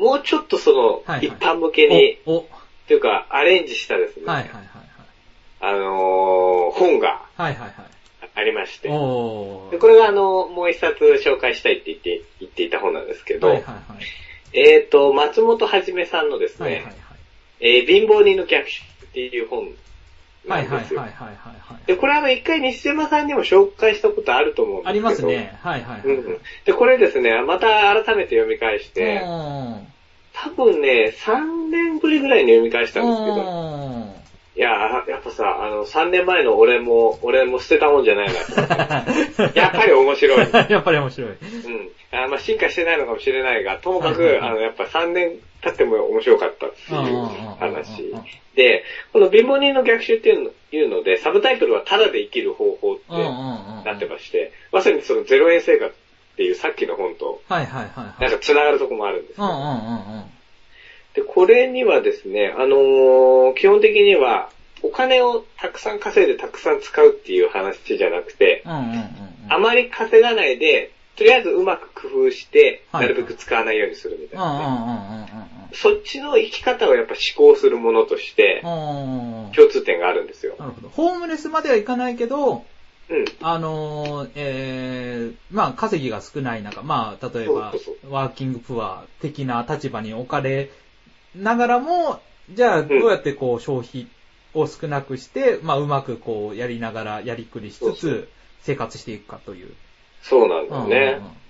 もうちょっとその、はいはい一般向けに、というか、アレンジしたですね、はいはいはいあのー本がはい。はいはいはい。ありまして。でこれがあの、もう一冊紹介したいって言って、言っていた本なんですけど、はいはいはい。えっ、と、松本はじめさんのですね、はいはいはい。えー貧乏人の逆襲っていう本なはいはいんですよ。はいはいはい。で、これあの、一回西島さんにも紹介したことあると思うんですけど。ありますね。はいはいはい。うんうん。で、これですね、また改めて読み返して、うん多分ね、3年ぶりぐらいに読み返したんですけど、うんいやー、やっぱさ、あの、3年前の俺も、俺も捨てたもんじゃないなと。やっぱり面白い。うん。やっぱり面白い。あまあ、進化してないのかもしれないが、ともかく、いあの、やっぱ3年経っても面白かったっていううんうんうんうん話うんうん。で、この貧乏人の逆襲っていうのいうので、サブタイトルはただで生きる方法ってうんうんうん。なってまして、まさにその0円生活っていうさっきの本と、はいはいはいはい。なんか繋がるとこもあるんですよ。うんうんうんうん。で、これにはですね、あのー基本的には、お金をたくさん稼いでたくさん使うっていう話じゃなくて、うんうんうんうん。あまり稼がないで、とりあえずうまく工夫して、はいなるべく使わないようにするみたいな、そっちの生き方をやっぱ思考するものとして。共通点があるんですよ。なるほど。ホームレスまではいかないけど、うん。あのー、えー、まあ、稼ぎが少ない中、まあ、例えばワーキングプア的な立場に置かれながらも、じゃあ、どうやってこう、消費を少なくして、まあ、うまくこう、やりながら、やりくりしつつ、生活していくかという。そうなんだよね。うんうんうん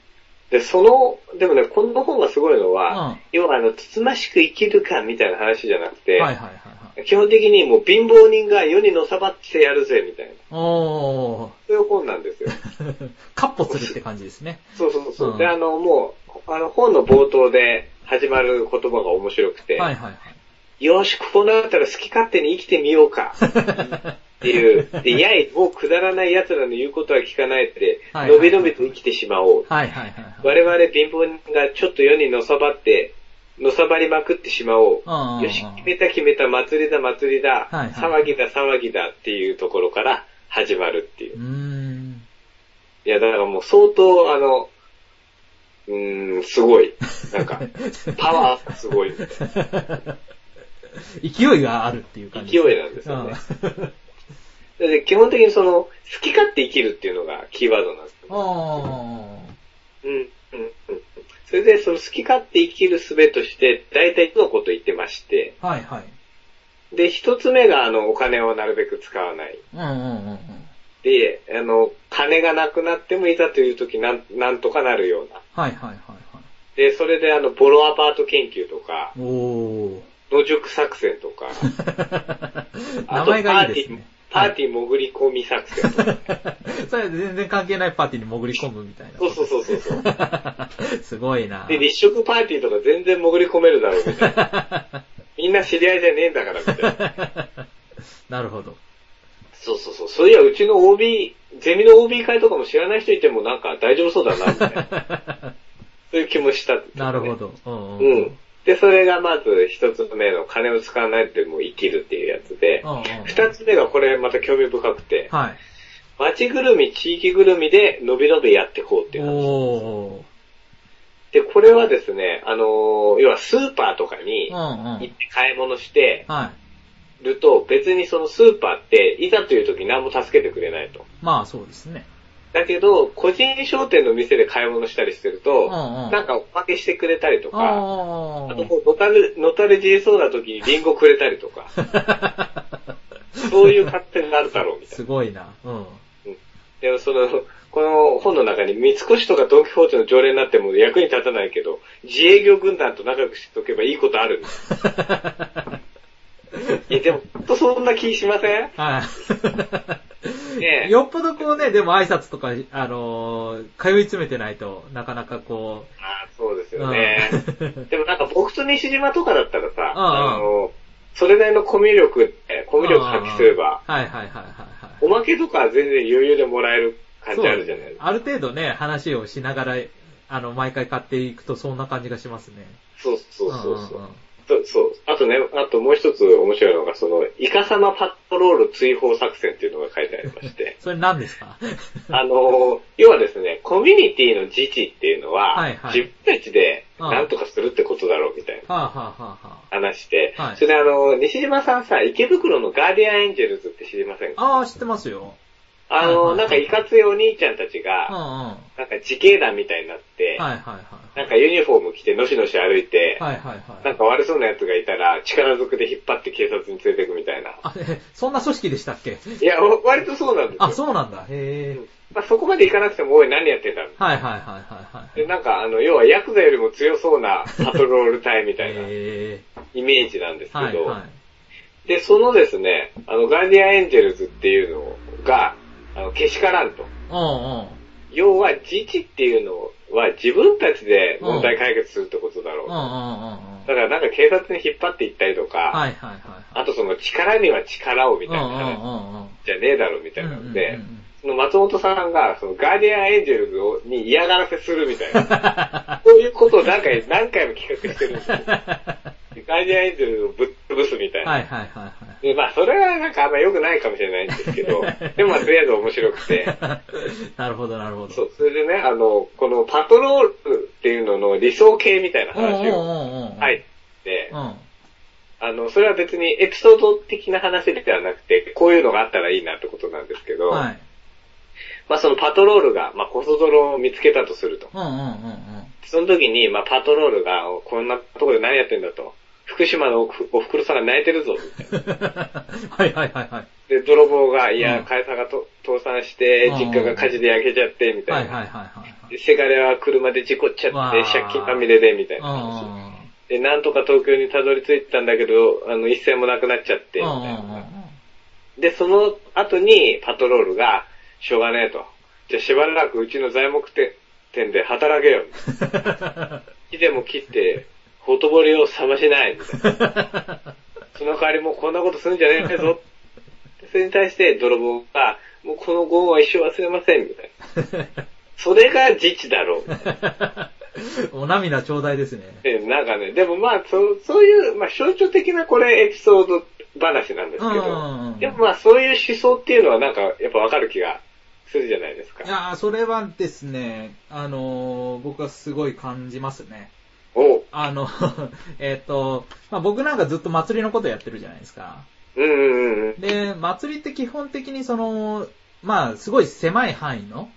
で、その、でもね、この本がすごいのは、うん要はあの、つつましく生きるかみたいな話じゃなくて、はいはいはいはい。基本的にもう貧乏人が世にのさばってやるぜみたいな、おー、そういう本なんですよ。カッポするって感じですね。そうそうそう。うんで、あの、もう、あの、本の冒頭で始まる言葉が面白くて、はいはいはい。よし、こうなったら好き勝手に生きてみようか。っていう。で、やい、もうくだらない奴らの言うことは聞かないって、はいのびのびと生きてしまおう。はいはいはいはい。我々貧乏人がちょっと世にのさばって、のさばりまくってしまおう。よし、決めた決めた、祭りだ祭りだ、はいはい騒ぎだ騒ぎだっていうところから始まるっていうう。いや、だからもう相当、あの、うーん、すごい。なんか、パワーすごい。勢いがあるっていう感じ。勢いなんですよねで基本的にその、好き勝手生きるっていうのがキーワードなんですよ。うん。あうん、うん、うん。それで、その好き勝手生きる術として、大体のこと言ってまして、あ。はいはい。で、一つ目が、あの、お金をなるべく使わない。うんうんうんうん。で、あの、金がなくなってもいざという時なん、なんとかなるような。はいはいはいはで、それであの、ボロアパート研究とか、い。おー。野宿作戦とか、名前がいいですね。パーティー潜り込み作戦。それ全然関係ないパーティーに潜り込むみたいな。そうそうそうそうそう。すごいな。で、立食パーティーとか全然潜り込めるだろうみたいな。みんな知り合いじゃねえんだからみたいな。なるほど。そうそうそう。そういや、うちの OB、ゼミの OB 会とかも知らない人いてもなんか大丈夫そうだな、みたいな。そういう気もした、なるほ。ど。うんううん。ん。で、それがまず一つ目の金を使わないでも生きるっていうやつで二つ目がこれまた興味深くて、はい。街ぐるみ、地域ぐるみで伸び伸びやっていこうっていう話。おー。で、これはですね、あのー要はスーパーとかに。行って買い物してはい。ると、別にそのスーパーって、いざという時何も助けてくれないと。まあそうですね。だけど、個人商店の店で買い物したりしてると、うんうんなんかおまけしてくれたりとか、ああともうのたれ、のたれじりそうな時にリンゴくれたりとか、そういう勝手になるだろうみたいすごいな。うん。な。でもその、この本の中に三越とかドンキホーテの常連になっても役に立たないけど、自営業軍団と仲良くしておけばいいことあるみたいな。いや、でも、ほんとそんな気しません？はい。ねえ よっぽどこうね、でも挨拶とか、あのー通い詰めてないとなかなかこう、ああ、そうですよね。うんでもなんか僕と西島とかだったらさ、あの、それなりのコミュ力って、コミュ力発揮すれば、はいはいはいはいはい。おまけとかは全然余裕でもらえる感じあるじゃないですか。ある程度ね、話をしながら、あの、毎回買っていくとそんな感じがしますね。そうそうそうそう。そう。あとね、あともう一つ面白いのが、その、イカサマパトロール追放作戦っていうのが書いてありまして、それ何ですか？あの、要はですね、コミュニティの自治っていうのは、はいはい。自分たちで、うん。なんとかするってことだろうみたいな話して、はい。それであの、西島さんさ、池袋のガーディアンエンジェルズって知りませんか？あ、ああ、知ってますよ。あの、なんかいかついお兄ちゃんたち。が、はなんか自警団みたいになって。なんかユニフォーム着てのしのし歩いて。なんか悪そうな奴がいたら力ずくで引っ張って警察に連れてくみたいな。あ、え、そんな組織でしたっけ？いや、お割とそうなんですよ。あ、そうなんだ。へえ。まあ、そこまでいかなくても、おい、何やってたのはいはいはいはいはい。で、なんか、あの、要はヤクザよりも強そうなパトロール隊みたいなへイメージなんですえ。けど、はいはい。で、そのですね、あの、ガーディアンエンジェルズっていうのが、あの、けしからんと。うんうん。要は、自治っていうのは自分たちで問題解決するってことだろう。うんうんうんうん。だからなんか警察に引っ張っていったりとか、はいはいはい。あとその力には力をみたいなうんうん。じゃねえだろみたいなので、うんうんうんその松本さんが、そのガーディアンエンジェルズをに嫌がらせするみたいな。こういうことを何回何回も企画してるんですよ。ガーディアンエンジェルズをぶっ潰すみたいな。はいはいはいはい。で、まあ、それはなんかあんま良くないかもしれないんですけど、でもまあ、とりあえず面白くて。なるほどなるほど。そう、それでね、あの、このパトロールっていうのの理想形みたいな話を。入ってう、ん。あの、それは別にエピソード的な話ではなくて、こういうのがあったらいいなってことなんですけど、はい。まあそのパトロールが、まあコソ泥を見つけたとすると。うんうんうんうん。その時に、まあパトロールが、こんなところで何やってんだと。福島のおふおふくろさんが泣いてるぞ、みたいな。はいはいはいはい。で、泥棒が、いうんや、会社がと倒産してう、ん実家が火事で焼けちゃって、みたいな。はいはいはいはい。でせがれは車で事故っちゃわって、ー借金まみれで、みたいなうん話。うんで、なんとか東京にたどり着いたんだけど、あの、一銭もなくなっちゃって、みたいな。で、その後にパトロールが、しょうがねえと。じゃあしばらくうちの材木店で働けよ。木でも切って、ほとぼりを冷ましない。みたいな。その代わりもうこんなことするんじゃねえぞ。それに対して泥棒が、もうこのご恩は一生忘れません。みたいな。それが自治だろう。お涙ちょうだいですね。でなんかね、でもまあ、そう、そういう、まあ象徴的なこれエピソード話なんですけどん、でもまあそういう思想っていうのはなんかやっぱわかる気がするじゃないですかい。やーそれはですね、あのー僕はすごい感じますね。おあの、えっと、まあ、僕なんかずっと祭りのことやってるじゃないですか。うんうんうんうん。で、祭りって基本的にその、まあ、すごい狭い範囲の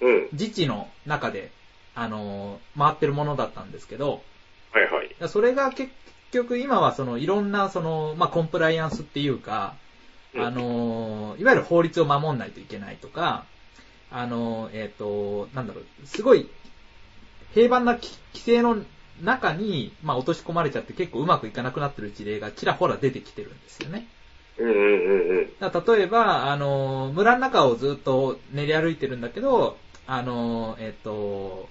うん。自治の中で、あのー回ってるものだったんですけど、はいはい。それが結局今はそのいろんなその、まあ、コンプライアンスっていうか、うんあのーいわゆる法律を守んないといけないとか、あのーえっ、と、なんだろう、すごい平凡なき規制の中に、まあ、落とし込まれちゃって結構うまくいかなくなってる事例がちらほら出てきてるんですよね。うんうんうんうん。だ例えば、あのー村の中をずっと練り歩いてるんだけど、あのーえっ、と、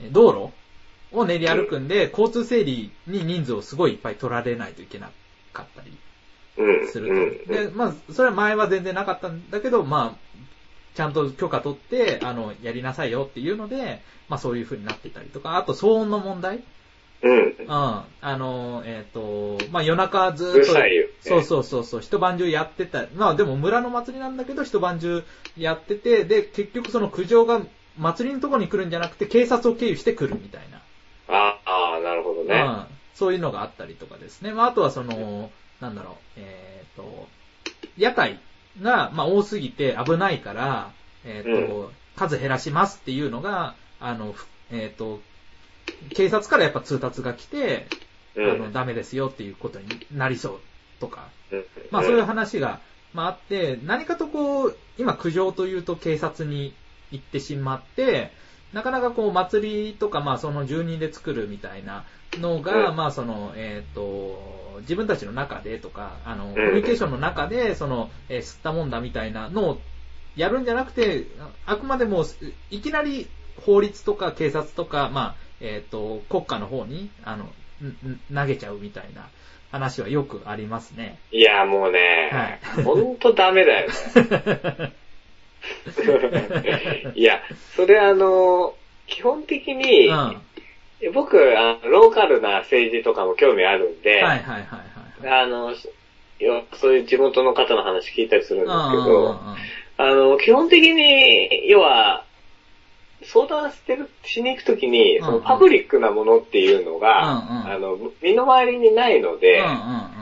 え道路を練り歩くんで、交通整理に人数をすごいいっぱい取られないといけなかったりうん。するうんと。で、まあ、それは前は全然なかったんだけど、まあ、ちゃんと許可取って、あの、やりなさいよっていうので、まあそういう風になってたりとか、あと騒音の問題うん。うん。あの、えっ、と、まあ夜中ずっと、うるさいよねそうそうそうそう、一晩中やってた。まあでも村の祭りなんだけど、一晩中やってて、で、結局その苦情が祭りのとこに来るんじゃなくて、警察を経由して来るみたいな。ああ、なるほどね。うん。そういうのがあったりとかですね。まああとはその、なんだろう、えっ、と、屋台が、まあ多すぎて危ないから、えっ、と、数減らしますっていうのが、あの、ふえっ、と、警察からやっぱ通達が来て、うあの、ん。ダメですよっていうことになりそうとか、うん。まあそういう話が、まああって、何かとこう、今苦情というと警察に行ってしまって、なかなかこう祭りとかまあその住人で作るみたいなのが、うんまあその、えっ、と、自分たちの中でとか、あの、んコミュニケーションの中で、その、えー吸ったもんだみたいなのをやるんじゃなくて、ああくまでも、いきなり法律とか警察とか、まあ、えっ、と、国家の方に、あの、投げちゃうみたいな話はよくありますね。いや、もうね、はいほんとダメだよね。いや、それあの、基本的に、うん。僕あの、ローカルな政治とかも興味あるんで、はいはいはいはい。あの、よそういう地元の方の話聞いたりするんですけど、あの、基本的に、要は、相談してる、しに行くときに、うんそのパブリックなものっていうのが、うんうんあの、身の回りにないので、うんうんうん。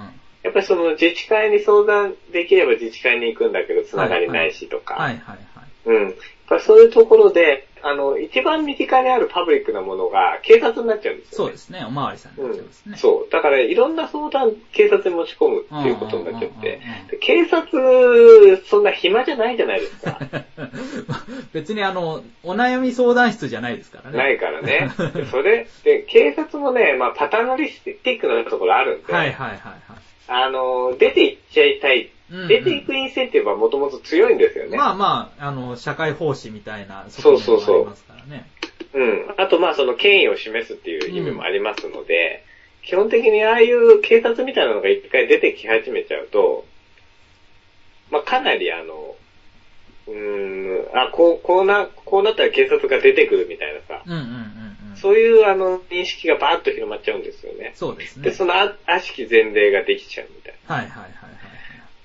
やっぱりその自治会に相談できれば自治会に行くんだけど、つながりないしとか、はいはいはい。うん。やっぱそういうところで、あの、一番身近にあるパブリックなものが警察になっちゃうんですよ、ね。そうですね。おまわりさんになっちゃいますね。うん、そう。だからいろんな相談、警察に持ち込むっていうことになっちゃって警察、そんな暇じゃないじゃないですか。別にあの、お悩み相談室じゃないですからね。ないからね。で それ、で、警察もね、まあ、パターナリスティックなところあるんで、はいはいはいはい。あの、出て行っちゃいたい。うんうん出ていくインセンティブはもともと強いんですよね。まあまあ、あの、社会奉仕みたいな、そうそうそう側面もありますからね。うん。あと、まあ、その権威を示すっていう意味もありますので、基本的にああいう警察みたいなのが一回出てき始めちゃうと、まあ、かなりあの、うーん、あ、こう、こうな、こうなったら警察が出てくるみたいなさ、うんうんうんうん。そういうあの、認識がバーッと広まっちゃうんですよね。で、そうですね。そのあ悪しき前例ができちゃうみたいな。はいはいはいはい。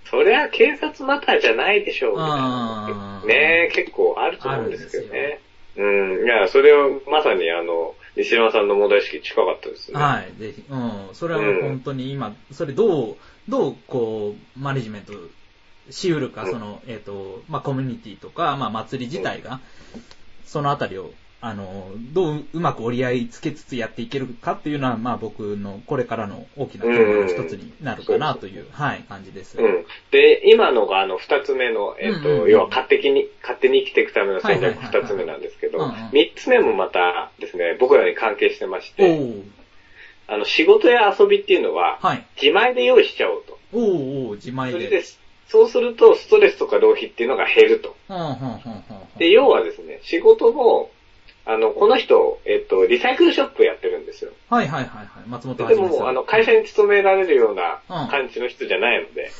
それは警察マターじゃないでしょう、みたいあなー。ね結構あると思うんですけどね。うん。いや、それをまさにあの、西山さんの問題意識近かったですね。はい、ぜひ。うん。それはもう本当に今、それどう、どう、こう、マネジメントしうるか、うんその、えっ、と、まあ、コミュニティとか、まあ、祭り自体が、そのあたりを、あの、どううまく折り合いつけつつやっていけるかっていうのは、まあ、僕のこれからの大きなテーマの一つになるかなという、はい、感じです。うん。で、今のがあの、二つ目の、えっ、と、うんうんうん要は勝手に、勝手に生きていくための戦略二つ目なんですけどうんうん、三つ目もまたですね、僕らに関係してましおて、ーあの、仕事や遊びっていうのは、はい。自前で用意しちゃおうと。おーおー自前で。それで、そうすると、ストレスとか浪費っていうのが減ると。うん、うん、うん、うん。で、要はですね、仕事も、あの、この人、えっと、リサイクルショップやってるんですよ。はいはいはいはい。松本で。も、あの、会社に勤められるようなうん感じの人じゃないので、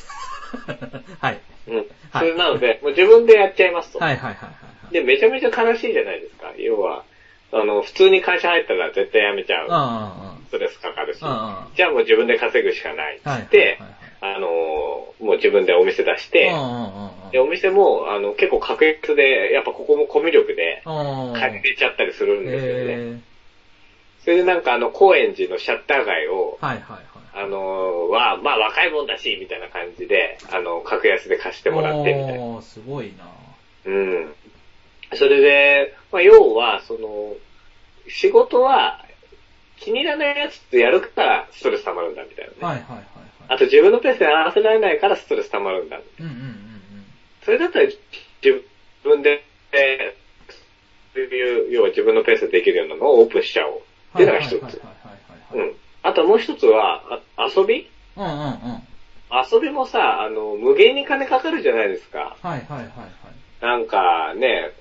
はい。うん。はいそれなので、もう自分でやっちゃいますと。はいはいはいはい。で、めちゃめちゃ悲しいじゃないですか。要は、あの、普通に会社入ったら絶対辞めちゃう。あストレスかかるし。じゃあもう自分で稼ぐしかない。あ、はい。ではいはいあの、もう自分でお店出して、で、お店も、あの、結構確率で、やっぱここもコミュ力で、借りれちゃったりするんですよね。えそれでなんかあの、高円寺のシャッター街を、ー、はいはいはい。あのは、まあ若いもんだし、みたいな感じで、あの、格安で貸してもらって、みたいな。すごいなうん。それで、まあ要は、その、仕事は、気に入らないやつとやるからストレス溜まるんだ、みたいなね。はいはい。あと自分のペースで合わせられないからストレス溜まるんだ。うんうんうんうん。それだったら自分で、えー、いう要は自分のペースでできるようなのをオープンしちゃおう。っていうのが一つ。あともう一つは、あ遊び？うんうんうん。遊びもさ、あの、無限に金かかるじゃないですか。はいはいはいはい。なんかね、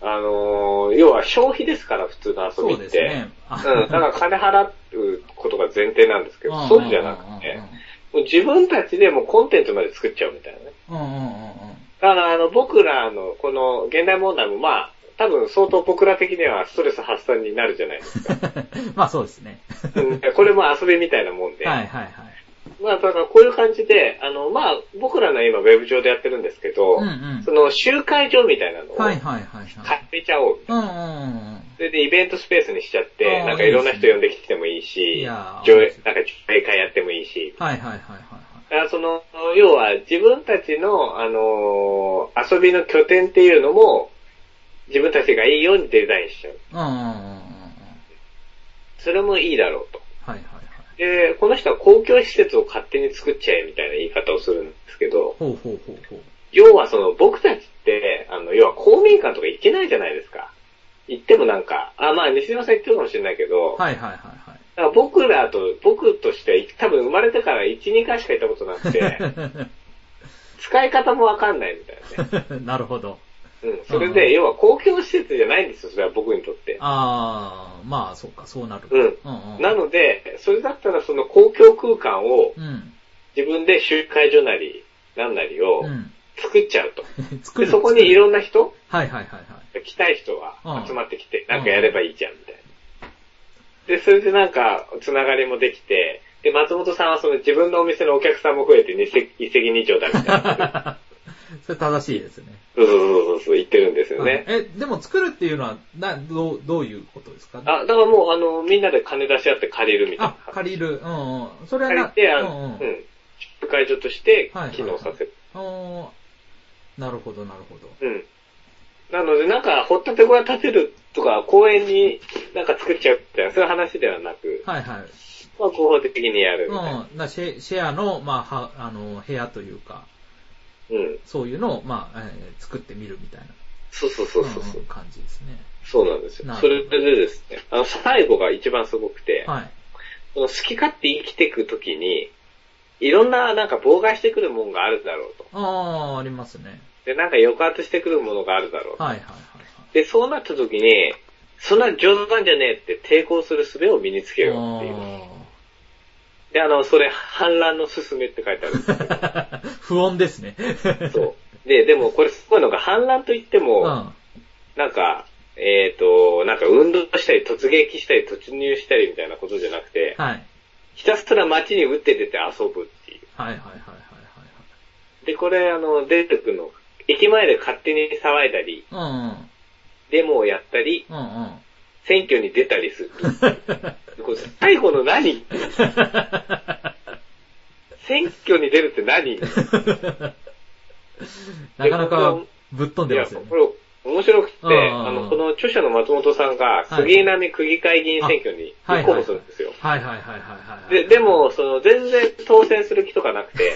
あのー要は消費ですから、普通の遊そうびって。ですね。うん。だから金払うことが前提なんですけど、そうじゃなくて、もう自分たちでもうコンテンツまで作っちゃうみたいなね。うんうんうんうん。だからあの、僕らのこの現代問題もまあ、多分相当僕ら的にはストレス発散になるじゃないですか。まあそうですね。うんこれも遊びみたいなもんで。はいはいはい。まあ、だからこういう感じで、あの、まあ、僕らの今ウェブ上でやってるんですけど、うんうんその集会所みたいなのをはいはいはいはい。借りちゃおう。うんうんうん。それでイベントスペースにしちゃって、なんかいろんな人呼んできてもいいいしや、ー上映、なんか上映会やってもいいし。はいはいはいはいだからその、要は自分たちの、あのー遊びの拠点っていうのも、自分たちがいいようにデザインしちゃう。うんうんうん。それもいいだろうと。で、この人は公共施設を勝手に作っちゃえみたいな言い方をするんですけど、ほうほうほうほう。要はその僕たちって、あの、要は公民館とか行けないじゃないですか。行ってもなんか、あ、まあ西島さん言ってるかもしれないけど、はいはいはいはい。だから僕らと、僕として多分生まれてから1、2回しか行ったことなくて、使い方もわかんないみたいなね。なるほど。うん。それうんで、要は公共施設じゃないんですよ、それは僕にとって。ああ、まあそうか、そうなる。うん。うんうん。なので、それだったらその公共空間をうん。自分で集会所なり、なんなりをうん。作っちゃうと。作る。でそこにいろんな人はいはいはいはい。来たい人がうん集まってきて、なんかやればいいじゃん、みたいな。で、それでなんか、つながりもできて、で、松本さんはその自分のお店のお客さんも増えて一石二鳥だみたいな。それ正しいですね。そうそうそうそう、言ってるんですよね。はいえ、でも作るっていうのは、な、どう、どういうことですか？あ、だからもう、あの、みんなで金出し合って借りるみたいなあ、。借りる。うんうん。それはな、借りて、あうんの、う。うんん。会場としてはい機能させる。おーなるほど、なるほど。うん。なので、なんか、掘ったて小屋建てるとか、公園になんか作っちゃうみたいな、そういう話ではなく、はいはい。まあ、合法的にやるみたいな。うん。なシェシェアの、まあ、は、あの、部屋というか、うん。そういうのを、まあ、えー作ってみるみたいな。そうそうそうそうそう。感じですね。そうなんですよそれでですね、あの、最後が一番すごくて、はい。その好き勝手生きていくときに、いろんななんか妨害してくるもんがあるだろうと。ああ、ありますね。で、なんか抑圧してくるものがあるだろうと。はいはいはいで、そうなったときに、そんな上手なんじゃねえって抵抗する術を身につけはい。ようっていう。あで、あの、それ、反乱の勧めって書いてあるんですよ。ー 不穏ですね。そう。で、でもこれすごいのが反乱といっても、うん。なんか、えっ、と、なんか運動したり突撃したり突入したりみたいなことじゃなくて、はい。ひたすら街に打って出て遊ぶっていう。はいはいはいはいはいで、これあの、出てくるの、駅前で勝手に騒いだり、はい。うんうん。デモをやったり、うんうん。選挙に出たりする。これ最後の何選挙に出るって何なかなかぶっ飛ん、でますよねこ。れ面白くて、あの、この著者の松本さんが、杉並区議会議員選挙に立候補するんですよ。はいはいはいはい。で、で、も、その、全然当選する気とかなくて、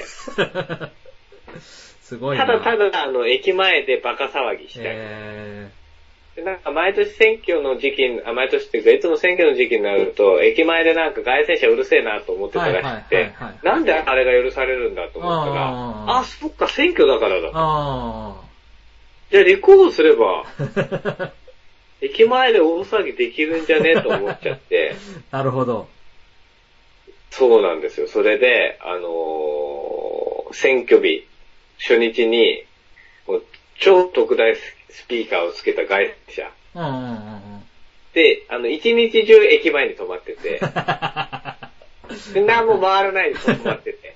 すごい。ただただ、あの、駅前でバカ騒ぎしたり。えでなんか毎年選挙の時期に、あ、毎年っていうか、いつも選挙の時期になると、駅前でなんか外戦車うるせえなと思ってたらしくてなんであれが許されるんだと思ったら、あーあ、そっか、選挙だからー、だ。あじゃあ立候補すれば、ー。駅前で大騒ぎできるんじゃねと思っちゃって、なるほど。そうなんですよ。それで、あのー選挙日、初日に、もう超特大スピーカーをつけた外車。うんうんうんうん。で、あの、一日中駅前に止まってて、で 何も回らないで止まってて。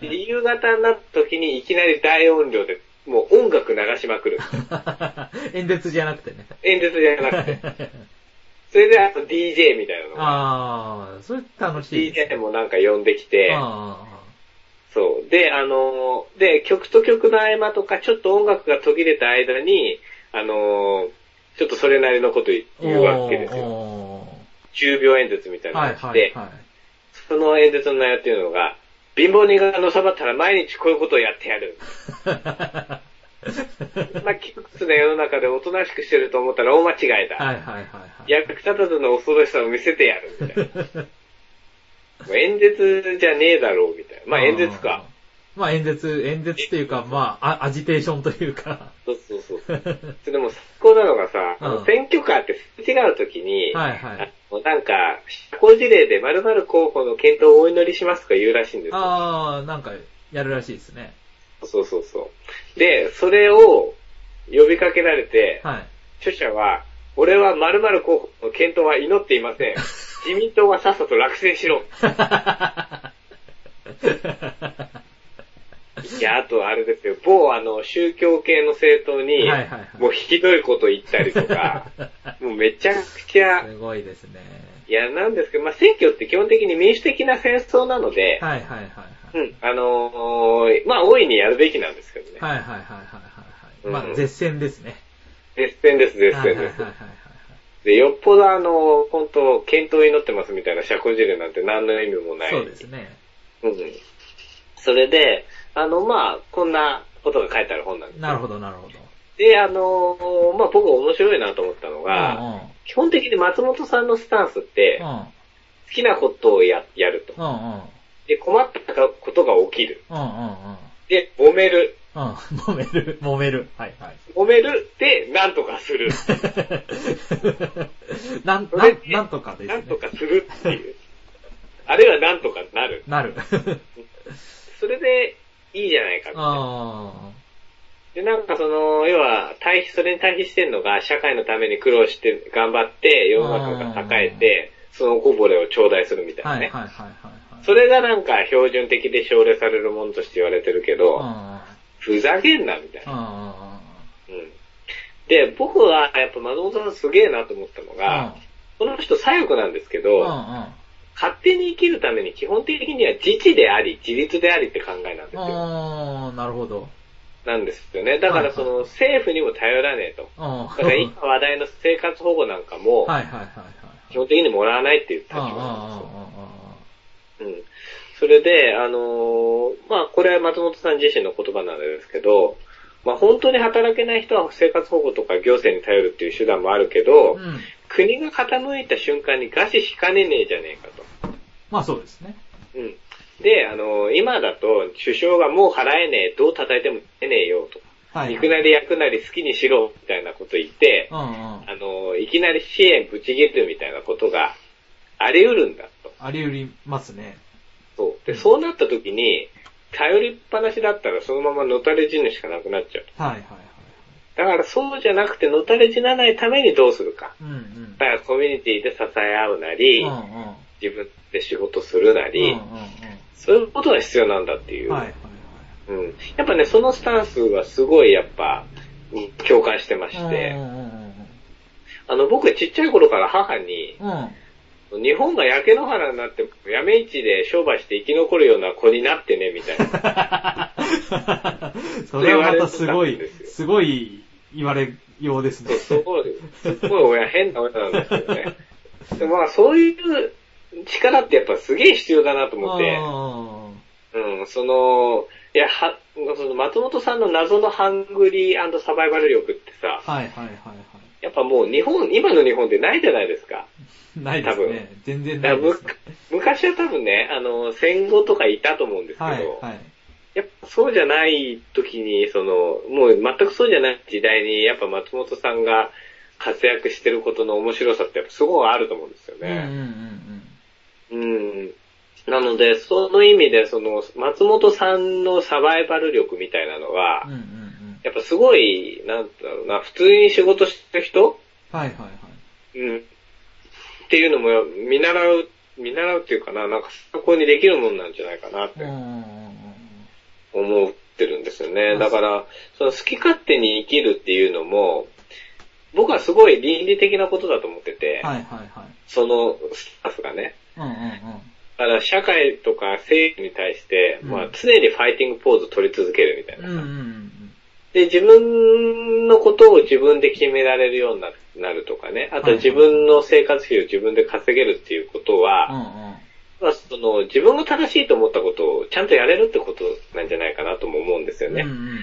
で夕方になった時にいきなり大音量で、もう音楽流しまくる。演説じゃなくてね。演説じゃなくて。それであと DJ みたいなのが。ああ、それ楽しい DJ もなんか呼んできて、あそう。で、あのーで、曲と曲の合間とか、ちょっと音楽が途切れた間に、あのーちょっとそれなりのこと言あ。うわけですよ。お10秒演説みたいなのがして、はいはい。その演説の内容っていうのが、貧乏人がのさばったら毎日こういうことをやってやる。まあ、窮屈な世の中でおとなしくしてると思ったら大間違いだ。はいはいはいはい。役立たずの恐ろしさを見せてやる、みたいな。演説じゃねえだろう、みたいな。まあ演説か。。まあ演説、演説っていうか、まあ、あアジテーションというか。そうそうそう。でも、最高なのがさ、あのうん選挙カーってすれ違うときに、はいはい。あのなんか、社交辞令で〇〇候補の検討をお祈りしますとか言うらしいんですよ。ああ、なんか、やるらしいですね。そうそうそう。で、それを呼びかけられて、はい。著者は、俺は〇〇候補の検討は祈っていません。自民党はさっさと落選しろ。いや、あとあれですよ、某あの、宗教系の政党に、はいはいはいもうひどいこと言ったりとか、もうめちゃくちゃ、すごいですね。いや、なんですけど、まあ、選挙って基本的に民主的な戦争なので、はいはいはいはい。うん、あのーまあ、大いにやるべきなんですけどね。はいはいはいはいはいはい。まあ、うん絶戦ですね。絶戦です、絶はいはい戦です。はいはいで、よっぽどあの、本当検討祈ってますみたいな社交辞令なんて何の意味もな。はいい。そうですね。うん。それで、あの、まあ、こんなことが書いてある本なんですよなるほどなるほど。で、あのーまあ、僕面白いなと思ったのが、うんうん。基本的に松本さんのスタンスって、うん。好きなことをや、やると。うんうん。で、困ったことが起きる。うんうんうん。で、揉める。うん。揉める。揉める。はいはい。揉める。で、なんとかする。なん、なん、なんとかですね。なんとかするっていう。あるいはなんとかなる。なる。それで、いいじゃないか。あで、なんかその、要は、対比、それに対比してるのが、社会のために苦労して、頑張って、世の中が栄えて、そのこぼれを頂戴するみたいないね。はいはいはいはい。それがなんか標準的で奨励されるものとして言われてるけど、ふざけんな、みたいな。で、僕はやっぱ松本さんすげえなと思ったのが、この人左翼なんですけど。勝手に生きるために基本的には自治であり、自立でありって考えなんですよ。あー、なるほど。なんですよね。だからその政府にも頼らねえと。うん。だから今話題の生活保護なんかも、はいはいはいはい。基本的にもらわないっていう立場ああ、なんですよ。あうん。それで、あのーまあ、これは松本さん自身の言葉なんですけど、まあ、本当に働けない人は生活保護とか行政に頼るっていう手段もあるけど、あ、うん。国が傾いた瞬間に餓死しかねねえじゃねえかと。まあそうですね。うん。で、あのー今だと首相がもう払えねえ、どう叩いても出ねえよと。はい。肉なり焼くなり好きにしろ、みたいなこと言って、うんうん。あのーいきなり支援ぶち切るみたいなことがあり得るんだと。あり得りますね。そう。で、そうなった時に、頼りっぱなしだったらそのままのたれ死ぬしかなくなっちゃう。はいはいはい。だからそうじゃなくてのたれ死なないためにどうするか。うんうん。だからコミュニティで支え合うなり、うんうん。自分で仕事するなうんり、うんそういうことが必要なんだっていう。うん。はいはいうん。やっぱね、そのスタンスはすごいやっぱ、うん共感してましはい。て、うんうんあの、僕ちっちゃい頃から母に、うんうん。うん。日本が焼け野原になって、やめ市で商売して生き残るような子になってね、みたいな。それはまたすごいす、ごい言われようですねそう。すごい、すごい親、変な親なんですよね。でまあ、そういう力ってやっぱすげえ必要だなと思って、うん、その、いや、は、その松本さんの謎のハングリーサバイバル力ってさ、はいはいはいはい。やっぱもう日本、今の日本でないじゃないですか。ないですね。全然ないですね。昔は多分ね、あの、戦後とかいたと思うんですけど、はいはい。やっぱそうじゃない時に、その、もう全くそうじゃない時代に、やっぱ松本さんが活躍してることの面白さってやっぱすごいあると思うんですようんうんね。うんうん。なので、その意味で、その、松本さんのサバイバル力みたいなのは、うん。うんうんうん。やっぱすごい、なんだろうな、普通に仕事してる人？はいはいはい。うん。っていうのも見習う、見習うっていうかな、なんか参考にできるもんなんじゃないかなって思ってるんですよね。うんだから、その好き勝手に生きるっていうのも、僕はすごい倫理的なことだと思ってて、はいはいはい。そのスタッフがね。うんうんうん。だから社会とか政府に対して、うんまあ常にファイティングポーズ取り続けるみたいなさ、うんうんうんで、自分のことを自分で決められるようにななるとかね。あとはい自分の生活費を自分で稼げるっていうことうん。は、うんうん。まあ、その自分が正しいと思ったことをちゃんとやれるってことなんじゃないかなとも思うんですよね。うんうん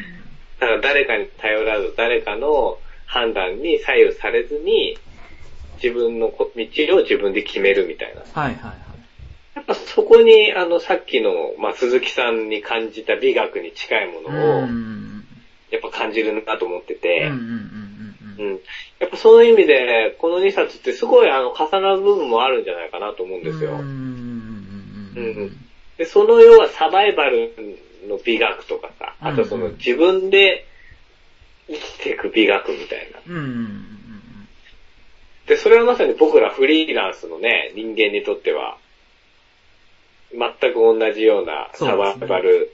だから誰かに頼らず、誰かの判断に左右されずに、自分のこ道を自分で決めるみたいな。はいはいはい。やっぱそこに、あの、さっきの、まあ、鈴木さんに感じた美学に近いもうんのを、うんやっぱ感じるなと思ってうん。て、うん。やっぱそういう意味で、この2冊ってすごいあの、重なる部分もあるんじゃないかなと思うんですよ。うんうんうんうんで、その要はサバイバルの美学とかさ、あとその自分で生きていく美学みたいな。うん。うんうんうんで、それはまさに僕らフリーランスのね、人間にとっては、全く同じようなサバイバル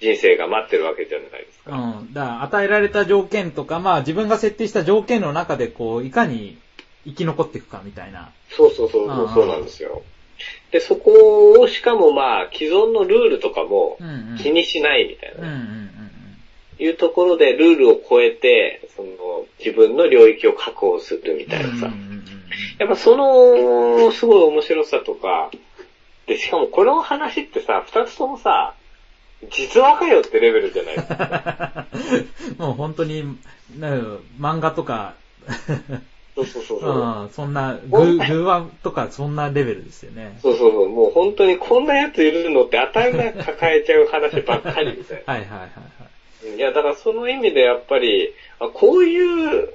人生が待ってるわけじゃないですか。うん。うん。だから、与えられた条件とか、まあ自分が設定した条件の中で、こう、いかに生き残っていくかみたいな。そうそうそうそう、なんですよ。で、そこをしかもまあ、既存のルールとかも。気にしないみたいなね、うんうんうんいうところでルールを超えて、その、自分の領域を確保するみたいなさ。やっぱその、すごい面白さとか、で、しかもこの話ってさ、二つともさ、実話かよってレベルじゃないですか。もう本当に、なんか漫画とか、そうそうそうそう。うん、そんな、グー、グーワとかそんなレベルですよね。そうそうそう。もう本当にこんなやついるのって当たり前抱えちゃう話ばっかりみたいな。はいはいはいはい。いや、だからその意味でやっぱり、あこういう、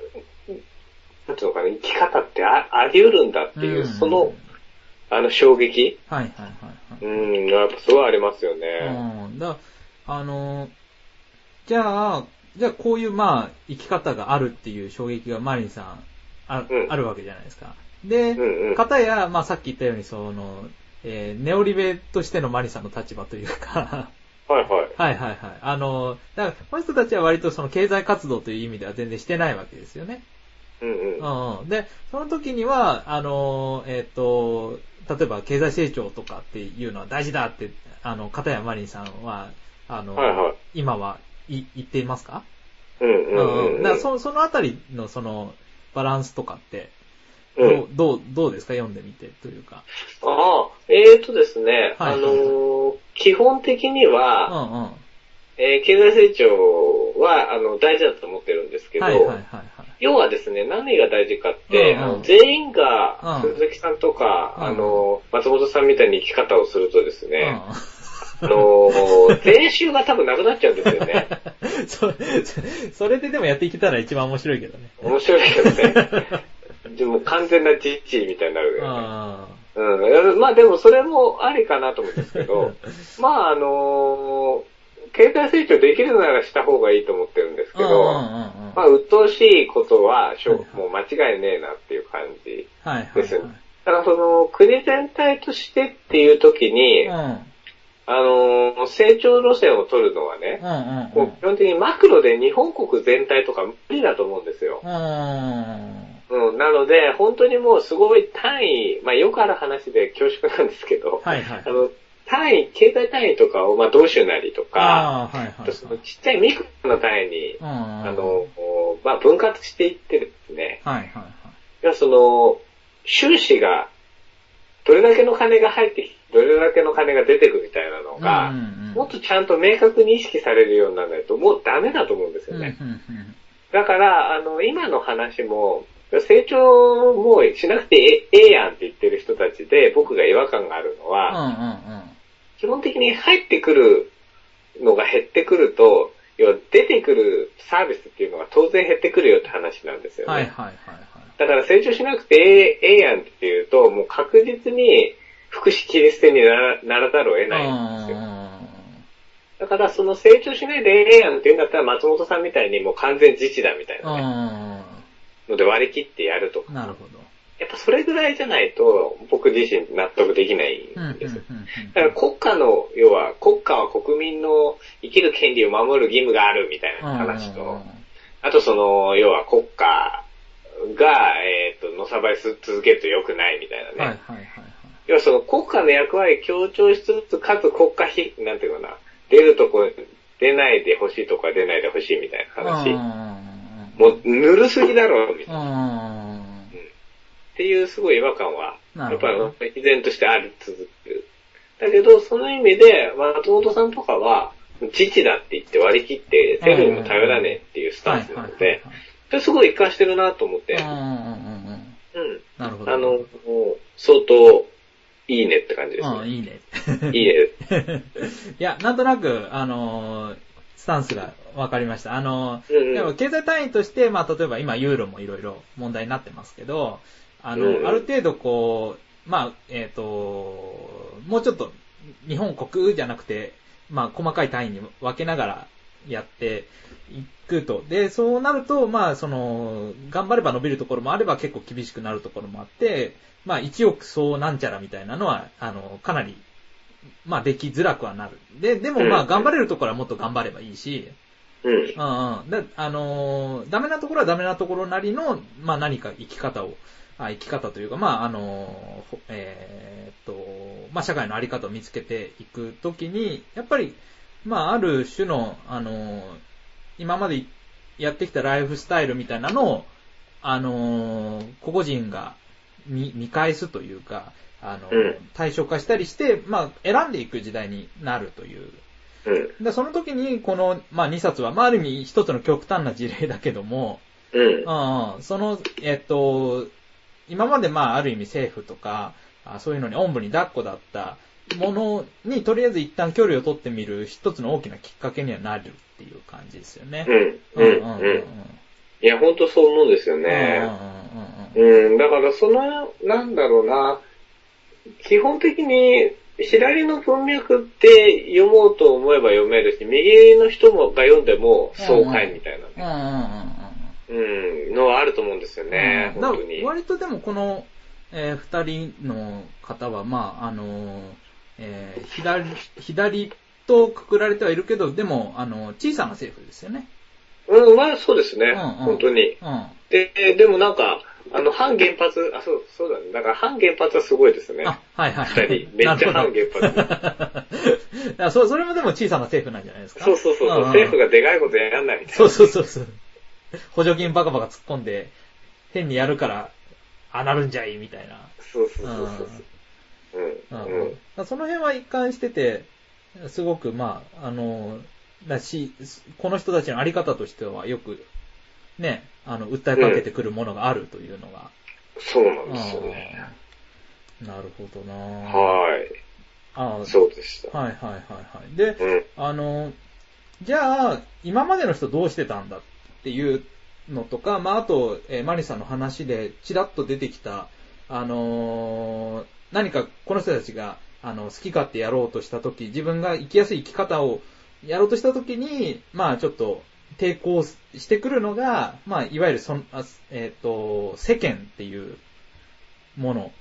なんていうのかな、生き方ってああり得るんだっていう、うんその、あの衝撃はいはいはいはい。うん、やっぱすごいありますよね。うん。だあのーじゃあ、じゃあこういうまあ、生き方があるっていう衝撃がマリンさんあ,、うんあるわけじゃないですか。で、うんうんかたや、まあさっき言ったようにその、えーネオリベとしてのマリンさんの立場というか、はいはい。はいはいはい。あの、だから、この人たちは割とその経済活動という意味では全然してないわけですよね。うんうん。うんうん。で、その時には、あの、えっ、と、例えば経済成長とかっていうのは大事だって、あの、片山マリンさんは、あの、はいはい今はい言っていますか？うんうんうん。だそそのあたりのその、バランスとかって、どうどう、どうですか？読んでみてというか。ああ、えーとですね、はいあのー基本的にうんは、うん。えー経済成長は、あの、大事だと思ってるんですけど、はいはいはいはい。要はですね、何が大事かって、うんうん全員がうん、鈴木さんとか、うんあの、松本さんみたいに生き方をするとですね、うあの、全集が多分なくなっちゃうんですよね。ん。そ、それででもやっていけたら一番面白いけどね。面白いけどね。でも完全な実地みたいになるよね。あうん。まあでもそれもありかなと思うんですけど、まああの経済成長できるならした方がいいと思ってるんですけうんうんど、うんうん。まあ鬱陶しいことはもう間違いねえなっていう感じ。はいはいはい。ですよねただその国全体としてっていう時に、うん。あのー成長路線を取るのはね、うんうんこう基本的にマクロで日本国全体とか無理だと思うんですよ。うん、なので、本当にもうすごい単位、まあよくある話で恐縮なんですけど、はいはいあ。の、単位、経済単位とかを、まあ同種なりとか、そのちっちゃいミクロの単位に、うん。ああの、まあ分割していってですね、はいはいはい。いやその、収支が、どれだけの金が入ってきて、どれだけの金が出てくみたいなのが、うんうんうんもっとちゃんと明確に意識されるようにならないと、もうダメだと思うんですよね。うんうんうんだから、あの、今の話も、成長もしなくてえええやんって言ってる人たちで、僕が違和感があるのは、うんうん基本的に入ってくるのが減ってくると、要は出てくるサービスっていうのが当然減ってくるよって話なんですよね。はいはいはいはい。だから成長しなくてええええやんって言うと、もう確実に福祉切り捨てにならならざるを得ないんですよ。だからその成長しないでええやんって言うんだったら松本さんみたいにもう完全自治だみたいなね、ので割り切ってやるとか。なるほど。やっぱそれぐらいじゃないと僕自身納得できないうんですだから国家の、要は国家は国民の生きる権利を守る義務があるみたいな話と、あとその、要は国家が、えっ、と、のさばりす続けると良くないみたいなね。はいはいはいはい。要はその国家の役割強調しつつ、かつ国家費、なんていうかな、出るとこ、出ないでほしいとか出ないでほしいみたいな話。もう、ぬるすぎだろ、みたいな。っていうすごい違和感は、やっぱり依然としてあり続ける。だけど、その意味で、松本さんとかは、自治だって言って割り切って、政府にも頼らねえっていうスタンスなので、すごい活かしてるなと思って、うんうんうんうん。うん。なるほど。あの、相当、いいねって感じですうん、ね。いいね。いいね。いや、なんとなく、あのースタンスが分かりました。あのーうんうんでも経済単位として、まあ、例えば今、ユーロもいろいろ問題になってますけど、あの、うんある程度こう、まあ、えっ、と、もうちょっと、日本国じゃなくて、まあ、細かい単位に分けながらやっていくと。で、そうなると、まあ、その、頑張れば伸びるところもあれば結構厳しくなるところもあって、まあ、1億総なんちゃらみたいなのは、あの、かなり、まあ、できづらくはなる。で、でもまあ、うん頑張れるところはもっと頑張ればいいし、うん。うんうん。だあのーダメなところはダメなところなりの、まあ何か生き方を、あ生き方というか、まああのえーっと、まあ社会のあり方を見つけていくときに、やっぱり、まあある種の、あのー今までやってきたライフスタイルみたいなのを、あのー個々人が見見返すというか、あの対象化したりして、まあ選んでいく時代になるといううん。で、その時に、この、まあ、2冊は、まあ、ある意味一つの極端な事例だけども、うん。うんうんその、えっと、今まで、まあ、ある意味政府とか、あそういうのにおんぶに抱っこだったものに、とりあえず一旦距離を取ってみる一つの大きなきっかけにはなるっていう感じですよね。うん。うん。うん。いや、ほんとそう思うんですよね。うん。だから、その、なんだろうな、基本的に、左の文脈って読もうと思えば読めるし、右の人もが読んでも爽快みたいなうんうんうんね、うん、のはあると思うんですよね、うんだ本当に。割とでもこの、えー二人の方は、まあ、あのーえー左、左とくくられてはいるけど、でも、あの、小さな政府ですよね。うん、まあそうですね。うんうん本当に。うん。で、でもなんか、あの、反原発、あ、そう、そうだね。だから反原発はすごいですね。あ、はいはい。二人めっちゃ反原発なるほどあそそれもでも小さな政府なんじゃないですか？そうそうそうそう、政府がでかいことやらないみたいな。そうそうそうそう。補助金バカバカ突っ込んで、変にやるから、あ、なるんじゃい、みたいな。そうそうそうそう。うん。うんうん。うんその辺は一貫してて、すごく、まあ、あの、だし、この人たちのあり方としてはよく、ね、あの、訴えかけてくるものがあるというのが。そうなんですよね。うんなるほどなはい。あそうでした。はいはいはいはい。で、うん。あの、じゃあ、今までの人どうしてたんだっていうのとか、まあ、あと、えーマリさんの話でちらっと出てきた、あのー何かこの人たちが、あの、好き勝手やろうとしたとき、自分が生きやすい生き方をやろうとしたときに、まあ、ちょっと、抵抗してくるのが、まあ、いわゆるそん、あえっ、と、世間っていうもの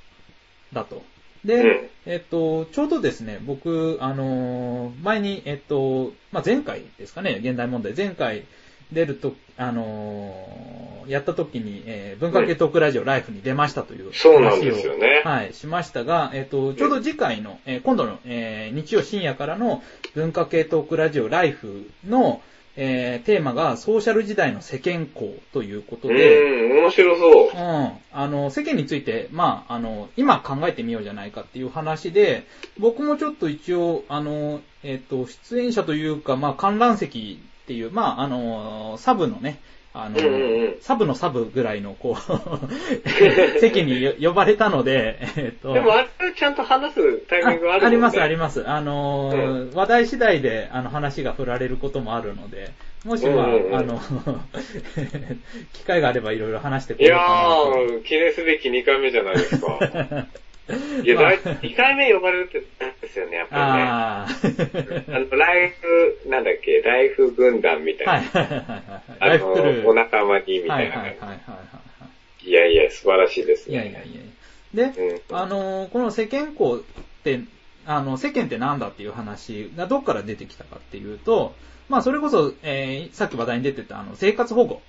だと。で、えっと、ちょうどですね、僕、あの前に、えっと、まあ、前回ですかね、現代問題、前回出ると、あのーやった時に、えー文化系トークラジオライフに出ましたというそうなん話を、ですよね。はい、しましたが、えっと、ちょうど次回の、えー今度の、えー日曜深夜からの文化系トークラジオライフの、えーテーマがソーシャル時代の世間校ということうで、ん、面白そうう。ん。あの、世間について、まあ、あの、今考えてみようじゃないかっていう話で、僕もちょっと一応、あの、えっ、と、出演者というか、まあ、観覧席っていう、まあ、あの、サブのね、あの、うんうんうんサブのサブぐらいの、こう、席によ呼ばれたので、えっ、と、でもあれちゃんと話すタイミングあるもんね。あります、あります。あのー話題次第で、あの、話が振られることもあるので、もし、まあ、うんうんうんあの、機会があればいろいろ話してくいやれるかなと。ー、記念すべき2回目じゃないですか。いや、まあだい2回目呼ばれるってなんですよね、やっぱ。りね。あの、ライフ、なんだっけ、ライフ軍団みたいな。はいはいはいはい。あライフクルー。の、お仲間にみはたいないはいはいはい。はいやいや、素晴らしいですい。いやね。いやいや。で、うんあのーこの世間校って、あの、世間ってなんだっていう話がどっから出てきたかっていうと、まあそれこそ、えーさっき話題に出てたあの、生活保護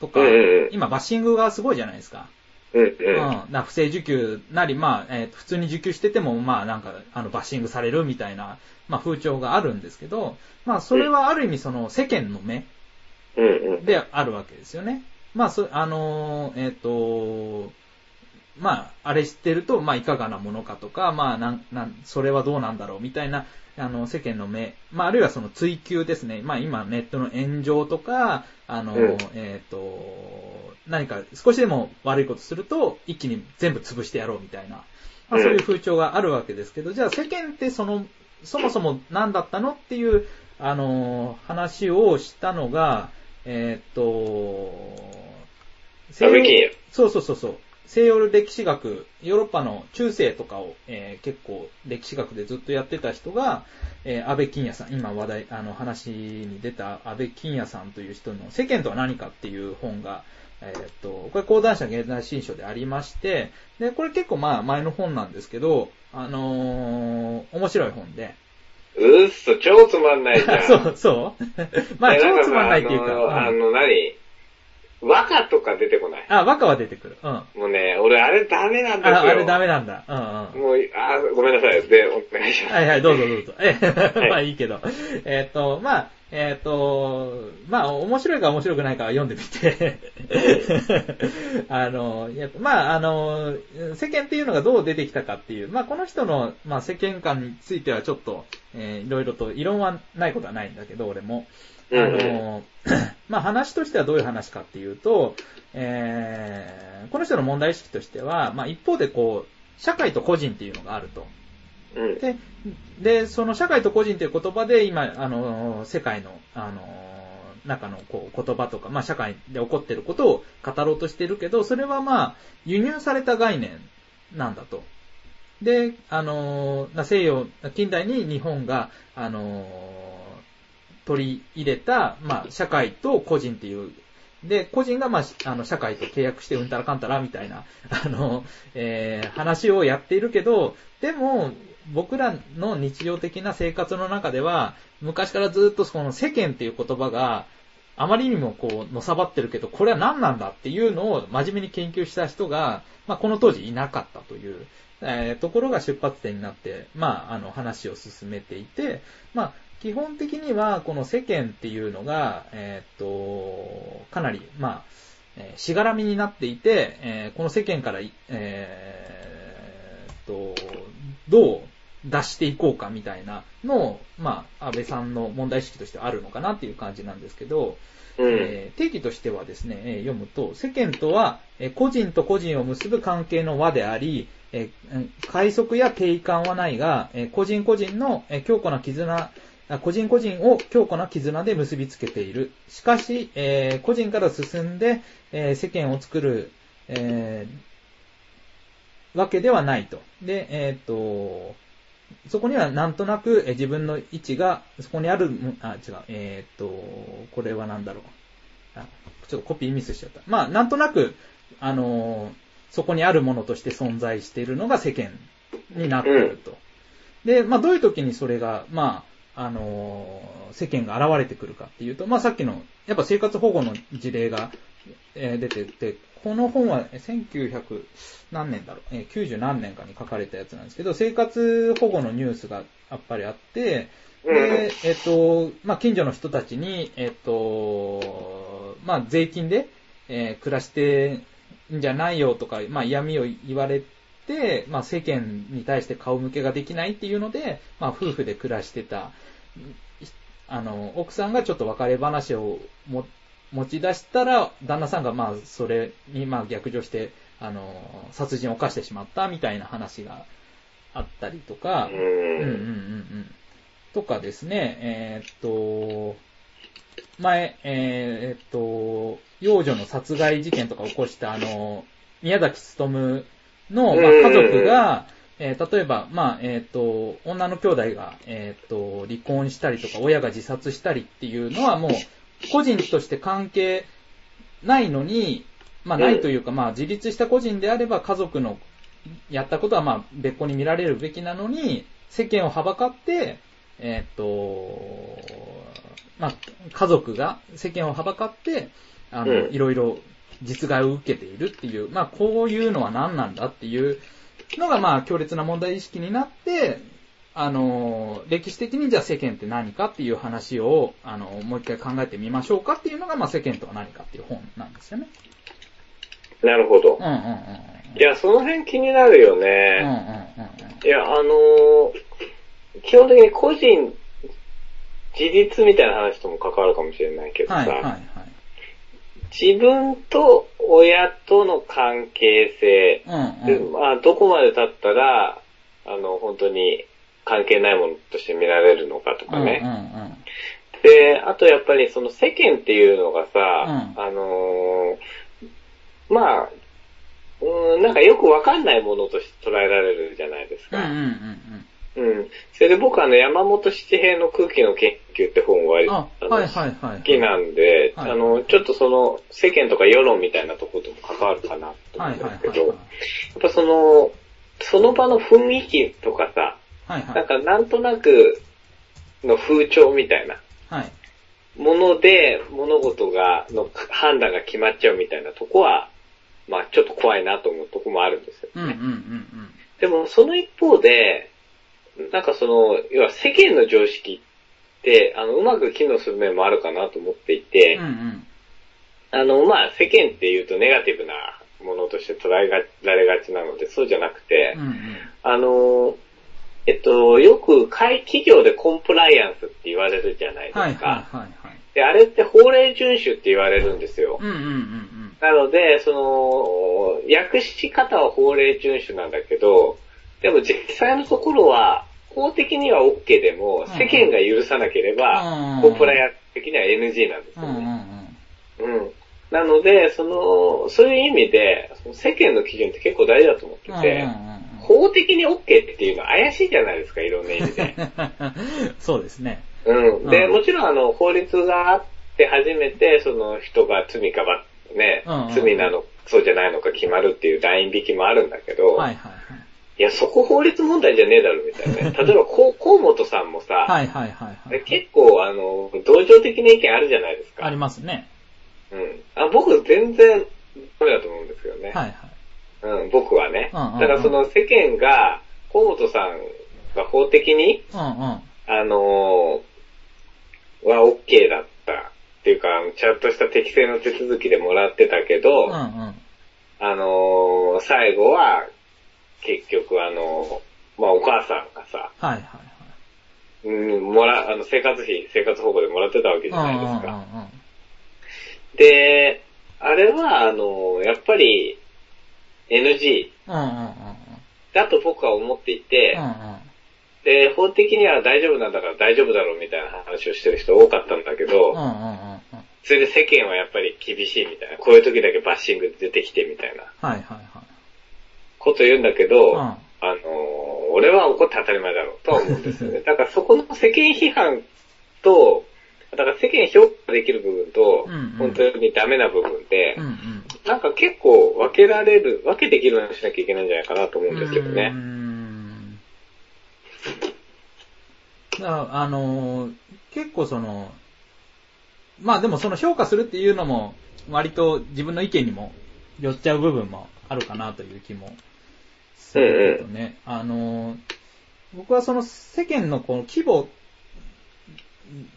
とか、うん今バッシングがすごいじゃないですか。うんう。うんん。な不正受給なり、まあ、えー普通に受給してても、まあなんか、あの、バッシングされるみたいな、まあ風潮があるんですけど、まあそれはある意味その世間の目。であるわけですよね。まあ、そ、あのーえっ、と、まあ、あれ知ってると、まあ、いかがなものかとか、まあ、なん、なん、それはどうなんだろうみたいな、あの、世間の目、まあ、あるいはその追求ですね。まあ、今、ネットの炎上とか、あの、うんえっ、と、何か少しでも悪いことすると、一気に全部潰してやろうみたいな、まあ、そういう風潮があるわけですけど、じゃあ世間ってその、そもそも何だったのっていう、あの、話をしたのが、えっ、と、西洋安倍金也そうそうそうそう。西洋歴史学、ヨーロッパの中世とかを、えー結構歴史学でずっとやってた人が、えー安倍金也さん、今話題、あの話に出た安倍金也さんという人の世間とは何かっていう本が、えーっと、これ講談社現代新書でありまして、で、これ結構まあ前の本なんですけど、あのー面白い本で。うっそ、超つまんないじゃん。そう、そう まあえ超つまんないっていうか。あの、うんあの何？和歌とか出てこない。あ、和歌は出てくる。うん。あ、もうね、俺あれダメなんですよ。あれダメなんだ。うんうん。もう、あ、ごめんなさい。で、お願いします。はいはい、どうぞどうぞ。え、い まあいいけど。えっ、と、まあ、えっ、と、まあ、面白いか面白くないかは読んでみて。あの、やまあ、あの、世間っていうのがどう出てきたかっていう、まあ、この人の、まあ、世間観についてはちょっと、えーいろいろと異論はないことはないんだけど、俺も。あの、まあ、話としてはどういう話かっていうと、えーこの人の問題意識としては、まあ、一方でこう、社会と個人っていうのがあると。うん。で、で、その社会と個人という言葉で今、あの、世界の、あの、中のこう言葉とか、まあ社会で起こっていることを語ろうとしてるけど、それはまあ、輸入された概念なんだと。で、あの、な西洋、近代に日本が、あの、取り入れた、まあ、社会と個人っていう、で、個人が、まあ、あの、社会と契約してうんたらかんたらみたいな、あの、えー話をやっているけど、でも、僕らの日常的な生活の中では、昔からずっとその世間っていう言葉が、あまりにもこう、のさばってるけど、これは何なんだっていうのを真面目に研究した人が、まあ、この当時いなかったという、えー、ところが出発点になって、まあ、あの、話を進めていて、まあ、基本的には、この世間っていうのが、えー、っと、かなり、まあ、えしがらみになっていて、えー、この世間から、えー、と、どう出していこうかみたいなのを、まあ、安倍さんの問題意識としてあるのかなっていう感じなんですけど、うん、えー、定義としてはですね、えー、読むと、世間とは、えー、個人と個人を結ぶ関係の輪であり、え快速や定位感はないが、え個人個人の、え強固な絆、個人個人を強固な絆で結びつけている。しかし、え個人から進んで、え世間を作る、えわけではないと。で、えっ、と、そこにはなんとなく自分の位置が、そこにある、あ、違う、えっ、と、これはなんだろう。あ、ちょっとコピーミスしちゃった。まあ、なんとなく、あのそこにあるものとして存在しているのが世間になっていると。で、まあ、どういう時にそれが、まあ、あの世間が現れてくるかっていうと、まあ、さっきの、やっぱ生活保護の事例が、え出てて、この本は1900何年だろう、え90何年かに書かれたやつなんですけど、生活保護のニュースがやっぱりあって、で、えっと、まあ、近所の人たちに、えっと、まあ、税金で、えー、暮らしてんじゃないよとか、まあ、嫌味を言われて、まあ、世間に対して顔向けができないっていうので、まあ、夫婦で暮らしてた、あの、奥さんがちょっと別れ話をも持ち出したら、旦那さんがまあ、それにまあ逆上して、あの、殺人を犯してしまったみたいな話があったりとか、うん。うんうんうん。とかですね、えー、っと、前、えー、っと、幼女の殺害事件とか起こしたあの、宮崎努の、まあ、家族が、えー、例えば、まあ、えっ、と、女の兄弟が、えっ、と、離婚したりとか、親が自殺したりっていうのはもう、個人として関係ないのに、まあないというか、まあ自立した個人であれば家族のやったことはまあ別個に見られるべきなのに、世間をはばかって、えっ、と、まあ家族が世間をはばかって、あの、いろいろ実害を受けているっていう、まあこういうのは何なんだっていうのがまあ強烈な問題意識になって、あの、歴史的にじゃあ世間って何かっていう話を、あの、もう一回考えてみましょうかっていうのが、まあ世間とは何かっていう本なんですよね。なるほど。うんうんうん。いや、その辺気になるよね。うんうんうん。いや、あの基本的に個人、自立みたいな話とも関わるかもしれないけどさ、はいはいはい、自分と親との関係性、うんうん、まあ、どこまで経ったら、あの、本当に関係ないものとして見られるのかとかね。うんうんうん、で、あとやっぱりその世間っていうのがさ、うん、あのー、まあ、うん、なんかよくわかんないものとして捉えられるじゃないですか。うんうんうんうん。それで僕はあの山本七平の空気の研究って本は割と好きなんで、あの、ちょっとその世間とか世論みたいなところとも関わるかなと思うんですけど、やっぱその、その場の雰囲気とかさ、はいはい、なんかなんとなくの風潮みたいな。はい。もので物事が、の判断が決まっちゃうみたいなとこは、まあちょっと怖いなと思うとこもあるんですよね。うんうんうんうん、でもその一方で、なんかその、要は世間の常識って、あの、うまく機能する面もあるかなと思っていて、うんうん、あの、まあ世間って言うとネガティブなものとして捉えられがちなので、そうじゃなくて、うんうん、あの、えっと、よく企業でコンプライアンスって言われるじゃないですか。はいはいはいはい、で、あれって法令遵守って言われるんですよ。うんうんうんうん、なので、その、訳し方は法令遵守なんだけど、でも実際のところは、法的には OK でも、世間が許さなければ、コンプライアンス的には NG なんですよね。うん、うん、なので、その、そういう意味で、世間の基準って結構大事だと思ってて、法的に OK っていうのは怪しいじゃないですか、いろんな意味で。そうですね。うん。で、もちろんあの、法律があって初めて、その人が罪かば、ね、罪なの、そうじゃないのか決まるっていうライン引きもあるんだけど、はいはいはい。いや、そこ法律問題じゃねえだろ、みたいなね。例えば、こう河本さんもさ、はいはいはいはい。結構、あの、同情的な意見あるじゃないですか。ありますね。うん。あ僕、全然、ダメだと思うんですよね。はいはい。うん、僕はね。うんうんうんだから、その世間が、河本さんが法的に、うんうん。あのーは OK だった。っていうか、ちゃんとした適正の手続きでもらってたけど、うんうん。あのー最後は、結局あのーまあ、お母さんがさ、はいはいはい。うん、もら、あの、生活費、生活保護でもらってたわけじゃないですか。うんうんうんうん。で、あれは、あのーやっぱり、NG うんうんうんうん。だと僕は思っていて、うんうん。で、法的には大丈夫なんだから大丈夫だろうみたいな話をしてる人多かったんだけど、うんうんうんうん。それで世間はやっぱり厳しいみたいな、こういう時だけバッシング出てきてみたいなはいはいはい。こと言うんだけど、うんあのー俺は怒って当たり前だろうとは思うんですよね。だからそこの世間批判と、だから世間評価できる部分と、本当にダメな部分で、うんうん。なんか結構分けられる、分けできるようにしなきゃいけないんじゃないかなと思うんですけどね。あのー結構その、まあでもその評価するっていうのも、割と自分の意見にも寄っちゃう部分もあるかなという気もするけどね。あのー僕はその世間のこの規模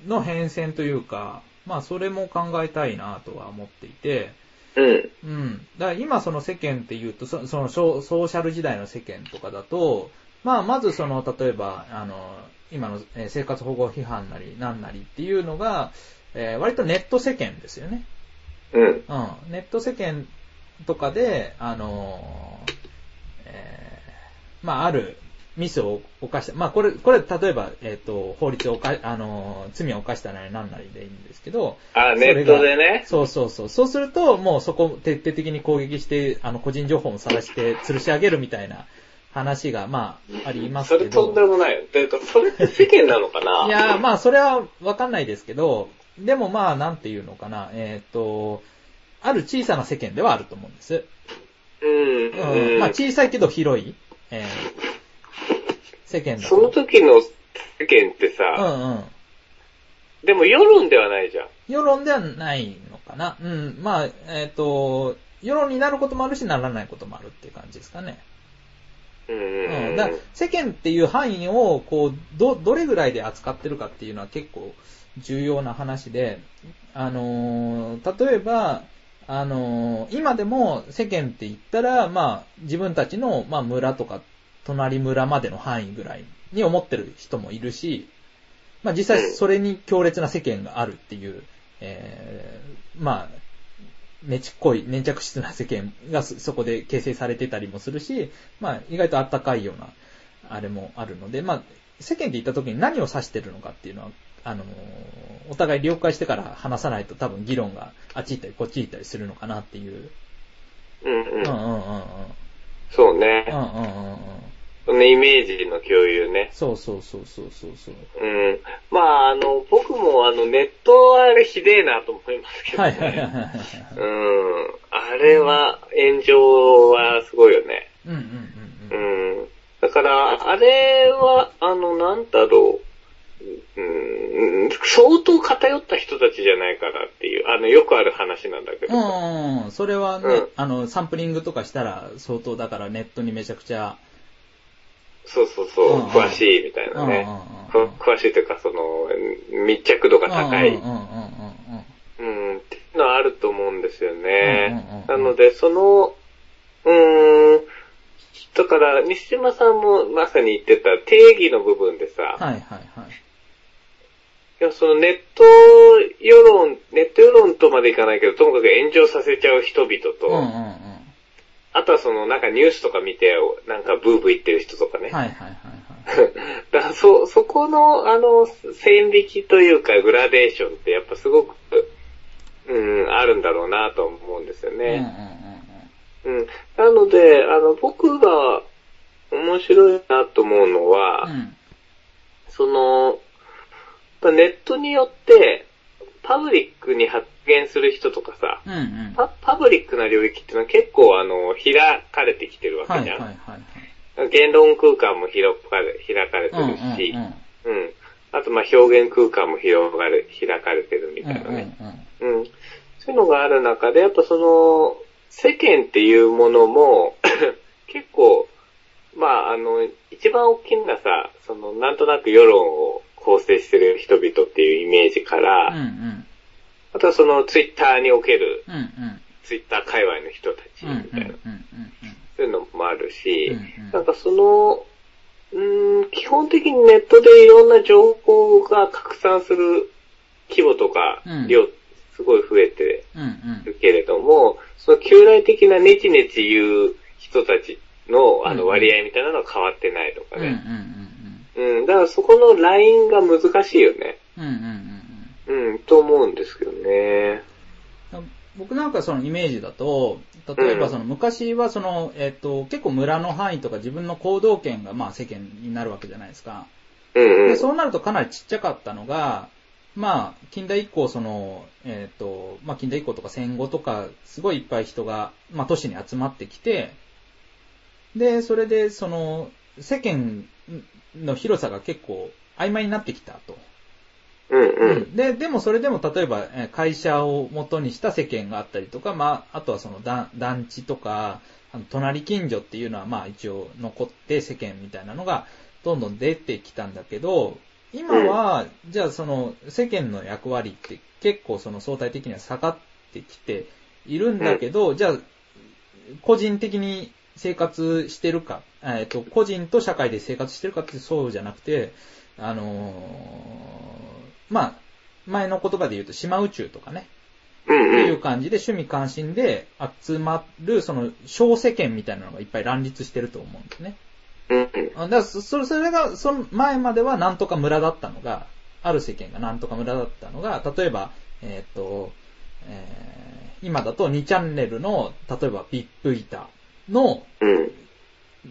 の変遷というか、まあそれも考えたいなとは思っていて、うん。うん。だから今その世間っていうと、そそのソソーシャル時代の世間とかだと、まあまずその、例えば、あの、今のえー生活保護批判なりなんなりっていうのが、えー割とネット世間ですよね。うん。うん。ネット世間とかで、あのーまああるミスを犯した。まあこれ、これ例えば、えっ、と、法律を犯、あのー罪を犯したなりなんなりでいいんですけど、あ、ネットでね。そうそうそう。そうすると、もうそこ徹底的に攻撃して、あの、個人情報も晒して、吊るし上げるみたいな話が、まあ、ありますけど。それとんでもないよ。だからそれって世間なのかな？いやー、まあ、それはわかんないですけど、でもまあ、なんていうのかな、えっ、と、ある小さな世間ではあると思うんです。うん。うん。まあ、小さいけど広い、えー世間だと。その時の世間ってうさ、んうん。でも世論ではないじゃん。世論ではないのかな。うん。まあ、えっ、と、世論になることもあるし、ならないこともあるっていう感じですかね。うんうん。だから世間っていう範囲を、こう、ど、どれぐらいで扱ってるかっていうのは結構重要な話で、あのー例えば、あのー今でも世間って言ったら、まあ、自分たちの、まあ、村とか、隣村までの範囲ぐらいに思ってる人もいるし、まあ、実際それに強烈な世間があるっていう、えーまあ、ねちっこい、粘着質な世間がそこで形成されてたりもするし、まあ、意外とあったかいような、あれもあるので、まあ、世間で言った時に何を指してるのかっていうのは、あのーお互い了解してから話さないと多分議論があっち行ったりこっち行ったりするのかなっていう。うんうん。うんうんうんうん。そうねうん。うんうんうん。そのイメージの共有ね。そうそうそうそうそうそう。うん。まあ、あの、僕もあの、ネットはあれひでえなと思いますけどね。はいはいはいはいはい。うん。あれは、炎上はすごいよね。うんうんうんうん。うん。だから、あれは、あの、なんだろう。うん、相当偏った人たちじゃないかなっていう、あの、よくある話なんだけど。うん、それはね、うん。あの、サンプリングとかしたら相当だからネットにめちゃくちゃ、そうそうそう、うんうん。詳しいみたいなね。詳しいというか、その、密着度が高い。うんうんうんうんうん、っていうのはあると思うんですよね。なので、その、うーん、だから、西島さんもまさに言ってた定義の部分でさ、はいはいはい。いやそのネット世論、ネット世論とまでいかないけど、ともかく炎上させちゃう人々と、うんうんうん。あとはそのなんかニュースとか見て、なんかブーブー言ってる人とかね。はいはいはいはい。だからそ、そこの、あの、線引きというか、グラデーションってやっぱすごく、うん、あるんだろうなと思うんですようんうんね。うん。なので、あの、僕が面白いなと思うのは、うん。その、ネットによって、パブリックに発言する人とかさ、うんうん。パパブリックな領域っていうのは結構あの、開かれてきてるわはいけじゃん。はいはいはい。言論空間も広かれ開かれてうんるし、うんうんうん。あと、まあ、表現空間も広がる、開かれてるみたいなね。うんうんうん。そういうのがある中で、やっぱその、世間っていうものも、結構、まあ、あの、一番大きなさ、その、なんとなく世論を構成してる人々っていうイメージから、うんうん。あとはその、ツイッターにおける、うんうん。ツイッター界隈の人たち、みたいな、うんそういうのもあるし、うんうん。なんかその、うーん、基本的にネットでいろんな情報が拡散する規模とかうん。量、すごい増えてうんうんるけれども、その旧来的なネチネチ言う人たちのあうんの割合みたいなのは変わってないとかうんうんね。うん、だからそこのラインが難しいよね。うんうんうんうんうん、と思うんですけどね。僕なんかそのイメージだと、例えばその昔はその、えっ、と、結構村の範囲とか自分の行動権がまあ世間になるわけじゃないですか。うんうん。でそうなるとかなりちっちゃかったのが、まあ、近代以降、その、えっ、と、まあ、近代以降とか戦後とか、すごいいっぱい人が、まあ、都市に集まってきて、で、それで、その、世間の広さが結構曖昧になってきたと。うんうん。で、でもそれでも例えばえー会社を元にした世間があったりとか、まあ、あとはその団団地とか、あの隣近所っていうのはまあ一応残って世間みたいなのがどんどん出てきたんだけど、今は、じゃあその世間の役割って結構その相対的には下がってきているんだけど、じゃあ個人的に生活してるか、えっと、個人と社会で生活してるかってそうじゃなくて、あのーまあ、前の言葉で言うと島宇宙とかね、うんってうん。いう感じで趣味関心で集まる、その小世間みたいなのがいっぱい乱立してると思うんですね。だからそそれそれが、その前まではなんとか村だったのが、ある世間がなんとか村だったのが、例えば、えっ、と、えー今だと2チャンネルの、例えば VIP 板のうん。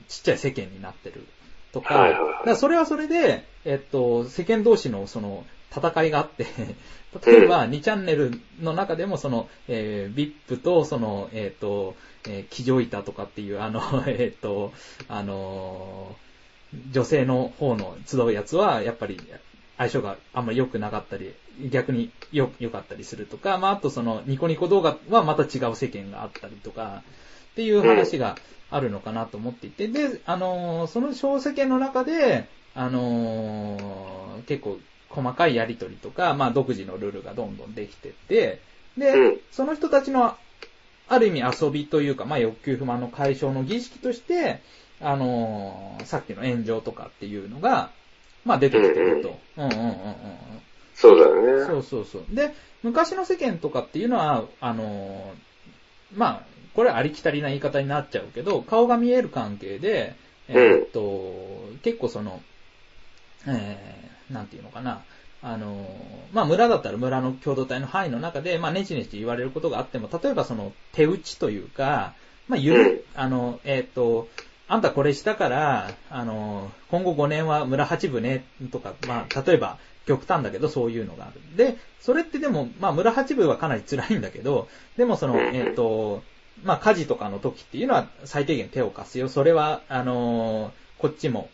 ちっちゃい世間になってるとか、はいはいはい。だからそれはそれで、えっと、世間同士のその戦いがあって、例えば2チャンネルの中でもその、えー、VIP とその、えっ、と、えー、騎乗板とかっていう、あの、えっ、と、あのー女性の方の集うやつは、やっぱり相性があんまり良くなかったり、逆に良良かったりするとか、まあ、あとそのニコニコ動画はまた違う世間があったりとか、っていう話があるのかなと思っていて、で、あのーその小世間の中で、あのー結構細かいやりとりとか、まあ独自のルールがどんどんできてって、で、うん。その人たちのある意味遊びというか、まあ欲求不満の解消の儀式として、あのーさっきの炎上とかっていうのが、まあ出てきてると。うんうんうんうんうん。そうだよね。そうそうそう。で、昔の世間とかっていうのは、あのーまあ、これはありきたりな言い方になっちゃうけど、顔が見える関係で、えーっと、結構その、えー、なんていうのかな、あのーまあ村だったら村の共同体の範囲の中で、まあネチネチ言われることがあっても、例えばその手打ちというか、まあゆる、あの、えーっと、あんたこれしたから、あの、今後5年は村八部ね、とか、まあ、例えば、極端だけど、そういうのがある。で、それってでも、まあ、村八部はかなり辛いんだけど、でもその、えっ、と、まあ、火事とかの時っていうのは最低限手を貸すよ。それは、あのこっちも、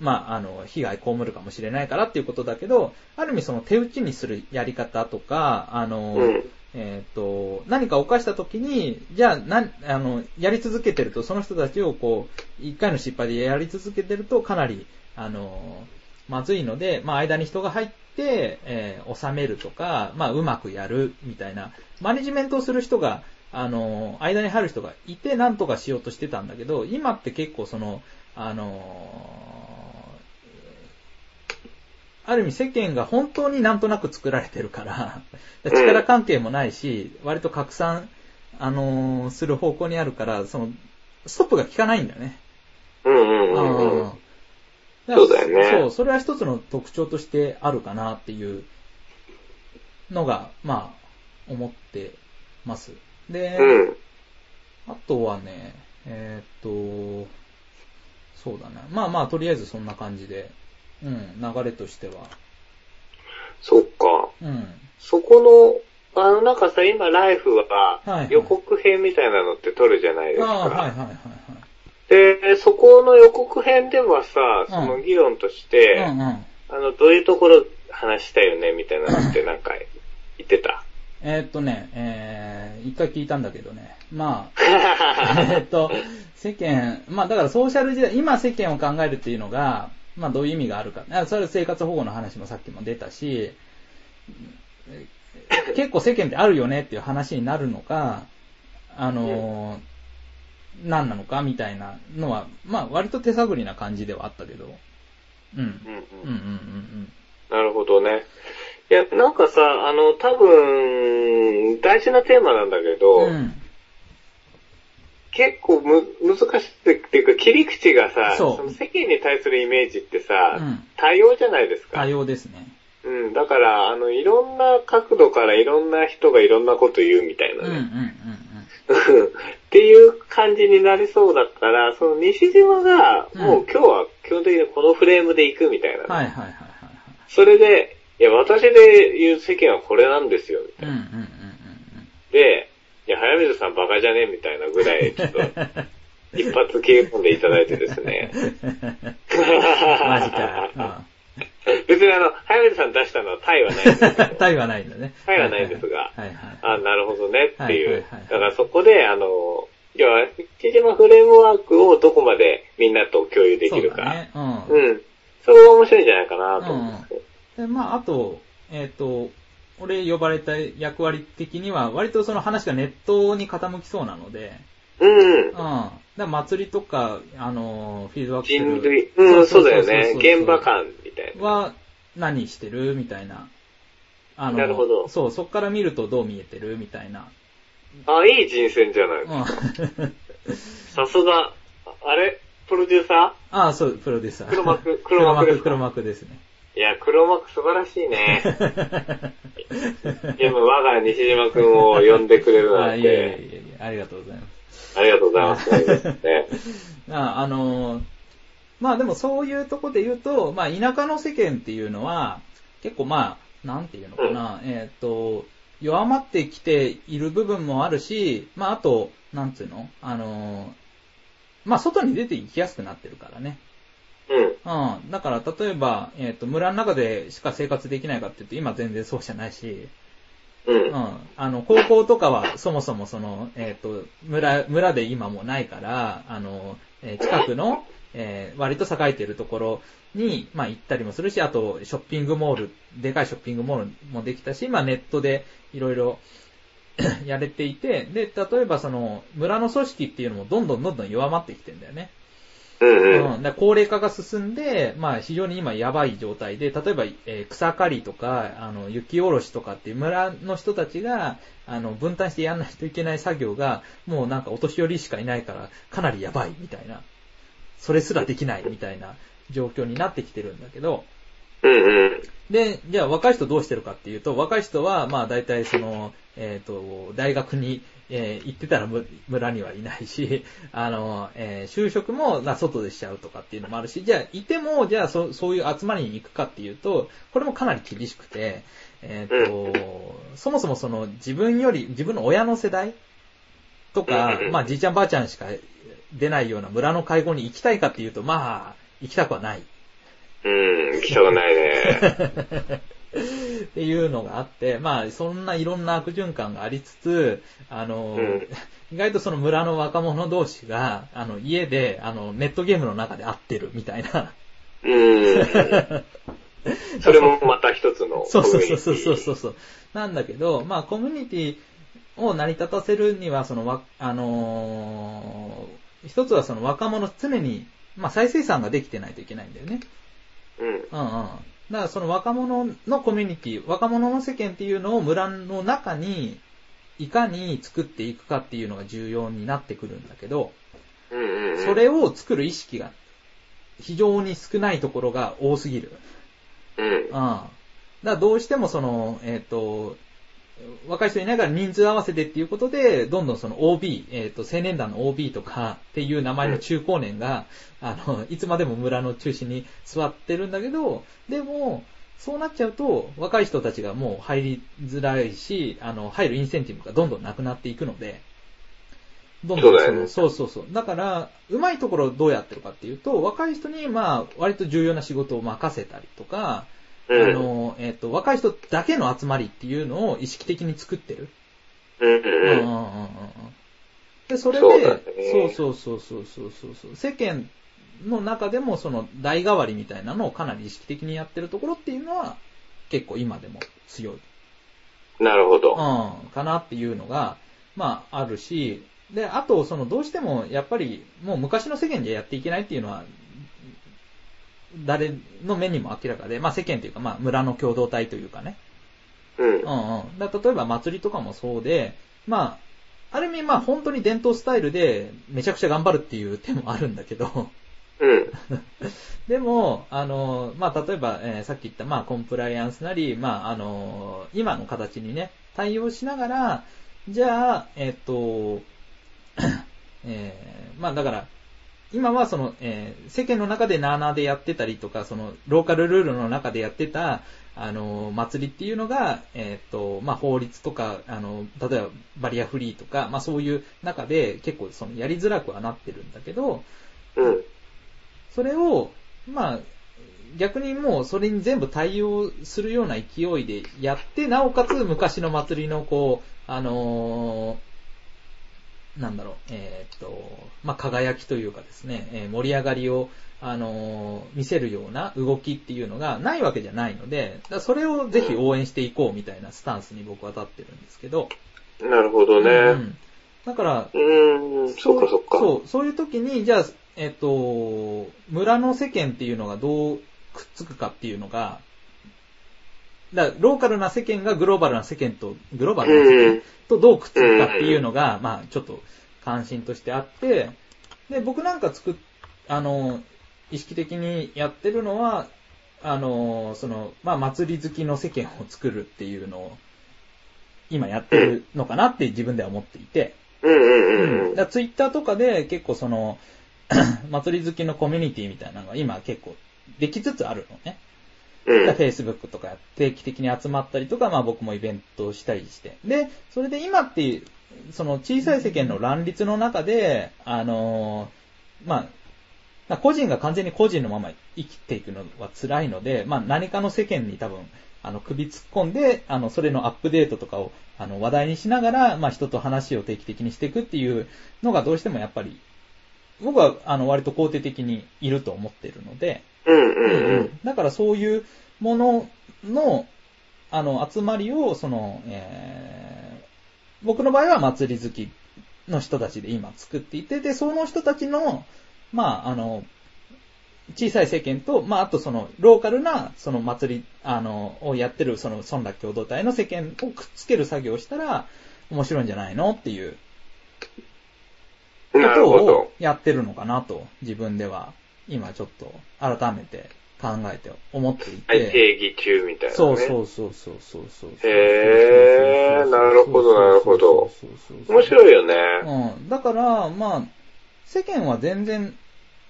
まあ、あの、被害被るかもしれないからっていうことだけど、ある意味その手打ちにするやり方とか、あの、うん。えっ、と、何か犯した時に、じゃあ、なん、あの、やり続けてると、その人たちをこう、一回の失敗でやり続けてると、かなり、あの、まずいので、まあ、間に人が入って、えー収めるとか、まあ、うまくやる、みたいな、マネジメントをする人が、あの、間に入る人がいて、なんとかしようとしてたんだけど、今って結構その、あの、ある意味世間が本当になんとなく作られてるから、力関係もないし、割と拡散、あのーする方向にあるから、その、ストップが効かないんだよね。うんうんうんうん。うんそうだよねそう、それは一つの特徴としてあるかなっていうのが、まあ、思ってます。で、うん。あとはね、えーっと、そうだね。まあまあ、とりあえずそんな感じで、うん、流れとしては。そっか。うん。そこの、あの、なんかさ、今、ライフはいははい予告編みたいなのって撮るじゃないですああ、はいか。はいはいはい。で、そこの予告編ではさ、その議論として、うんうん。あの、どういうところ話したよね、みたいなのってなんか言ってた？えーっとね、えー、一回聞いたんだけどね。まあ、えーっと、世間、まあだからソーシャル時代、今世間を考えるっていうのが、まあどういう意味があるか。あそれは生活保護の話もさっきも出たし、え結構世間ってあるよねっていう話になるのか、あのー何なのかみたいなのは、まあ割と手探りな感じではあったけど、うん。うんうんうんうんなるほどね。いや、なんかさ、あの、多分、大事なテーマなんだけど、うん。うん。結構む、難しいっていうか、切り口がさ、そうの世間に対するイメージってさ、うん多様じゃないですか。多様ですね。うん、だから、あの、いろんな角度からいろんな人がいろんなこと言うみたいなうんうんうんね。っていう感じになりそうだから、その西島が、うんもう今日は基本的にこのフレームで行くみたいなね、うん。はいはいはいはいそれで、いや、私で言う世間はこれなんですよ、みたいはい。うんな。うんうんで、いや、早水さんバカじゃね？みたいなぐらい、ちょっと、一発切り込んでいただいてですね。マジか。別にあの、早水さん出したのはタイはないんですけどうん。タイはないんだね。タイはないんですがはいはい。あ、なるほどねっていう。だからそこで、あの、要は、一島フレームワークをどこまでみんなと共有できるか。そうだね。うん。うん。それが面白いんじゃないかなと思うんですよ。で、まあ、あと、えっ、と、俺呼ばれた役割的には、割とその話がネットに傾きそうなので、うん。うん。だ祭りとか、あの、フィードバックする人類、うん、そうだよね。現場感みたいな。は何してるみたいな。あのなるほどそう、そっから見るとどう見えてるみたいな。あ、いい人選じゃない。うん。さすが、あれ？プロデューサああ、そう、プロデューサー。黒幕黒幕ですか？黒幕ですね。ーいや、黒幕素晴らしいね。いや、もう我が西島くんを呼んでくれるあなんいやいやいやて、いや、ありがとうございます。ありがとうございます。ねああのーまあでもそういうとこで言うと、まあ田舎の世間っていうのは、結構まあ、なんていうのかな、えっ、と、弱まってきている部分もあるし、まああと、なんつうの？あのーまあ外に出て行きやすくなってるからね。うん。うん。だから例えば、えっ、と、村の中でしか生活できないかって言うと、今全然そうじゃないし、う。うんん。あの、高校とかはそもそもその、えっ、と、村、村で今もないから、あの、えー近くの、えー割と栄えてるところに、まあ行ったりもするし、あと、ショッピングモール、でかいショッピングモールもできたし、まあネットでいろいろやれていて、で、例えばその、村の組織っていうのもどんどんどんどん弱まってきてんだよね。うんうん。うん、だから高齢化が進んで、まあ非常に今やばい状態で、例えば、えー草刈りとか、あの、雪下ろしとかっていう村の人たちが、あの、分担してやんないといけない作業が、もうなんかお年寄りしかいないから、かなりやばいみたいな、それすらできないみたいな状況になってきてるんだけど、うんうん。で、じゃあ若い人どうしてるかっていうと、若い人は、まあ大体その、えっ、と、大学に、えー行ってたらむ村にはいないし、あの、えー就職も、まあ外でしちゃうとかっていうのもあるし、じゃあいても、じゃあそそういう集まりに行くかっていうと、これもかなり厳しくて、えっ、と、そもそもその自分より、自分の親の世代とかまあじいちゃんばあちゃんしか出ないような村の会合に行きたいかっていうと、まあ、行きたくはない。うん、行きたくないね。っていうのがあって、まあ、そんないろんな悪循環がありつつ、あの、うん意外とその村の若者同士が、あの、家で、あの、ネットゲームの中で会ってるみたいな。うん。それもまた一つの そうそうコミュニティ。そうそうそうそう。なんだけど、まあ、コミュニティを成り立たせるには、その、わあのー一つはその若者常に、まあ、再生産ができてないといけないんだよね。うん。うんうん。だからその若者のコミュニティ、若者の世間っていうのを村の中にいかに作っていくかっていうのが重要になってくるんだけど。それを作る意識が非常に少ないところが多すぎる。うんうん。。だからどうしてもその、えっ、と、若い人いないから人数合わせてっていうことで、どんどんその OB、えっ、と、青年団の OB とかっていう名前の中高年が、あの、いつまでも村の中心に座ってるんだけど、でも、そうなっちゃうと、若い人たちがもう入りづらいし、あの、入るインセンティブがどんどんなくなっていくので、どんどんその、そうそうそう。だから、うまいところをどうやってるかっていうと、若い人に、まあ、割と重要な仕事を任せたりとか、うん。あの、えっ、と、若い人だけの集まりっていうのを意識的に作ってる。うんうんうん。で、それで、そうだねそうそうそうそうそうそう。世間の中でもその代替わりみたいなのをかなり意識的にやってるところっていうのは結構今でも強い。うん。なるほど。うん、かなっていうのが、まあ、あるし、で、あと、その、どうしても、やっぱり、もう昔の世間じゃやっていけないっていうのは、誰の目にも明らかで、まあ世間というか、まあ村の共同体というかね。うんう。んうん。だ例えば祭りとかもそうで、まあ、ある意味まあ本当に伝統スタイルでめちゃくちゃ頑張るっていう手もあるんだけど、うん。でも、あの、まあ、例えば、えーさっき言った、まあ、コンプライアンスなり、まあ、あの、今の形にね、対応しながら、じゃあ、えっ、と、えーまあ、だから、今はその、えー世間の中でなーなーでやってたりとか、その、ローカルルールの中でやってた、あの、祭りっていうのが、えっ、と、まあ、法律とか、あの、例えばバリアフリーとか、まあ、そういう中で結構その、やりづらくはなってるんだけど、うん。それを、まあ、逆にもうそれに全部対応するような勢いでやって、なおかつ昔の祭りのこう、あのーなんだろう、えーっと、まあ、輝きというかですね、えー盛り上がりを、あのー見せるような動きっていうのがないわけじゃないので、だそれをぜひ応援していこうみたいなスタンスに僕は立ってるんですけど、なるほどうんうね。んだから、うーん、そっかそっか。そう、そういう時に、じゃあ、えっと、村の世間っていうのがどうくっつくかっていうのが、だローカルな世間がグローバルな世間と、グローバルな世間とどうくっつくかっていうのが、まあ、ちょっと関心としてあって、で、僕なんか作っ、あの、意識的にやってるのは、あの、その、まあ、祭り好きの世間を作るっていうのを、今やってるのかなって自分では思っていて、うん。だツイッターとかで結構その、祭り好きのコミュニティみたいなのが今結構できつつあるのね。うん。Facebook とか定期的に集まったりとか、まあ僕もイベントをしたりして。で、それで今っていう、その小さい世間の乱立の中で、あのーまあ、個人が完全に個人のまま生きていくのは辛いので、まあ何かの世間に多分、あの首突っ込んで、あのそれのアップデートとかをあの話題にしながら、まあ人と話を定期的にしていくっていうのがどうしてもやっぱり、僕はあの割と肯定的にいると思っているので、うんうんうん。だからそういうものの、あの、集まりを、その、えー、僕の場合は祭り好きの人たちで今作っていて、で、その人たちの、まあ、あの、小さい世間と、まあ、あとその、ローカルな、その祭り、あの、をやってる、その、村落共同体の世間をくっつける作業をしたら、面白いんじゃないのっていうことを。やってるのかなと、自分では、今ちょっと、改めて考えて思っていて。はい、定義中みたいなね。そうそうそうそうそうそう。へーなるほどなるほど。面白いよね。うん。だから、まあ、世間は全然、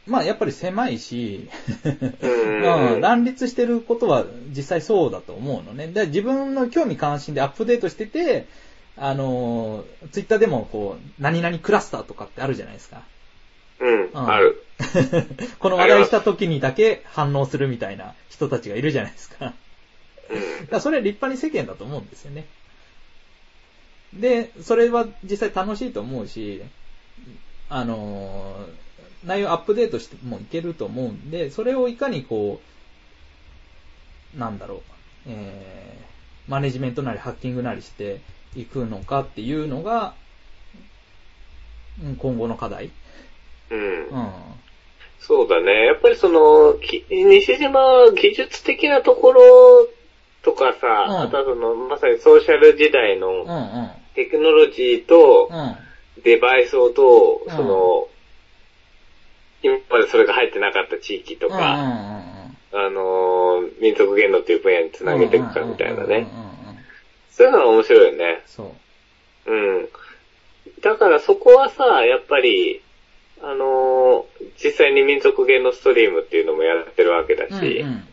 まあやっぱり狭いし、うんうん乱立してることは実際そうだと思うのね。で自分の興味関心でアップデートしてて、あのー、ツイッターでもこう、何々クラスターとかってあるじゃないですか。うん、んある。この話題した時にだけ反応するみたいな人たちがいるじゃないですか。だそれ立派に世間だと思うんですよね。で、それは実際楽しいと思うし、あのー内容アップデートしてもいけると思うんで、それをいかにこう、なんだろう、えー、マネジメントなりハッキングなりしていくのかっていうのが、うん今後の課題。うん。うん。そうだね。やっぱりその、き西島は技術的なところとかさ、うんあとはその、まさにソーシャル時代うんのうん。テクノロジーとうん。デバイスをどう、うんその、今までそれが入ってなかった地域とうんうんか、あのー、民族言語っていう分野につなげていくかみたいなね。そういうのは面白いよね。そう。うん。だからそこはさ、やっぱり、あのー実際に民族芸能ストリームっていうのもやってるわけだし、うん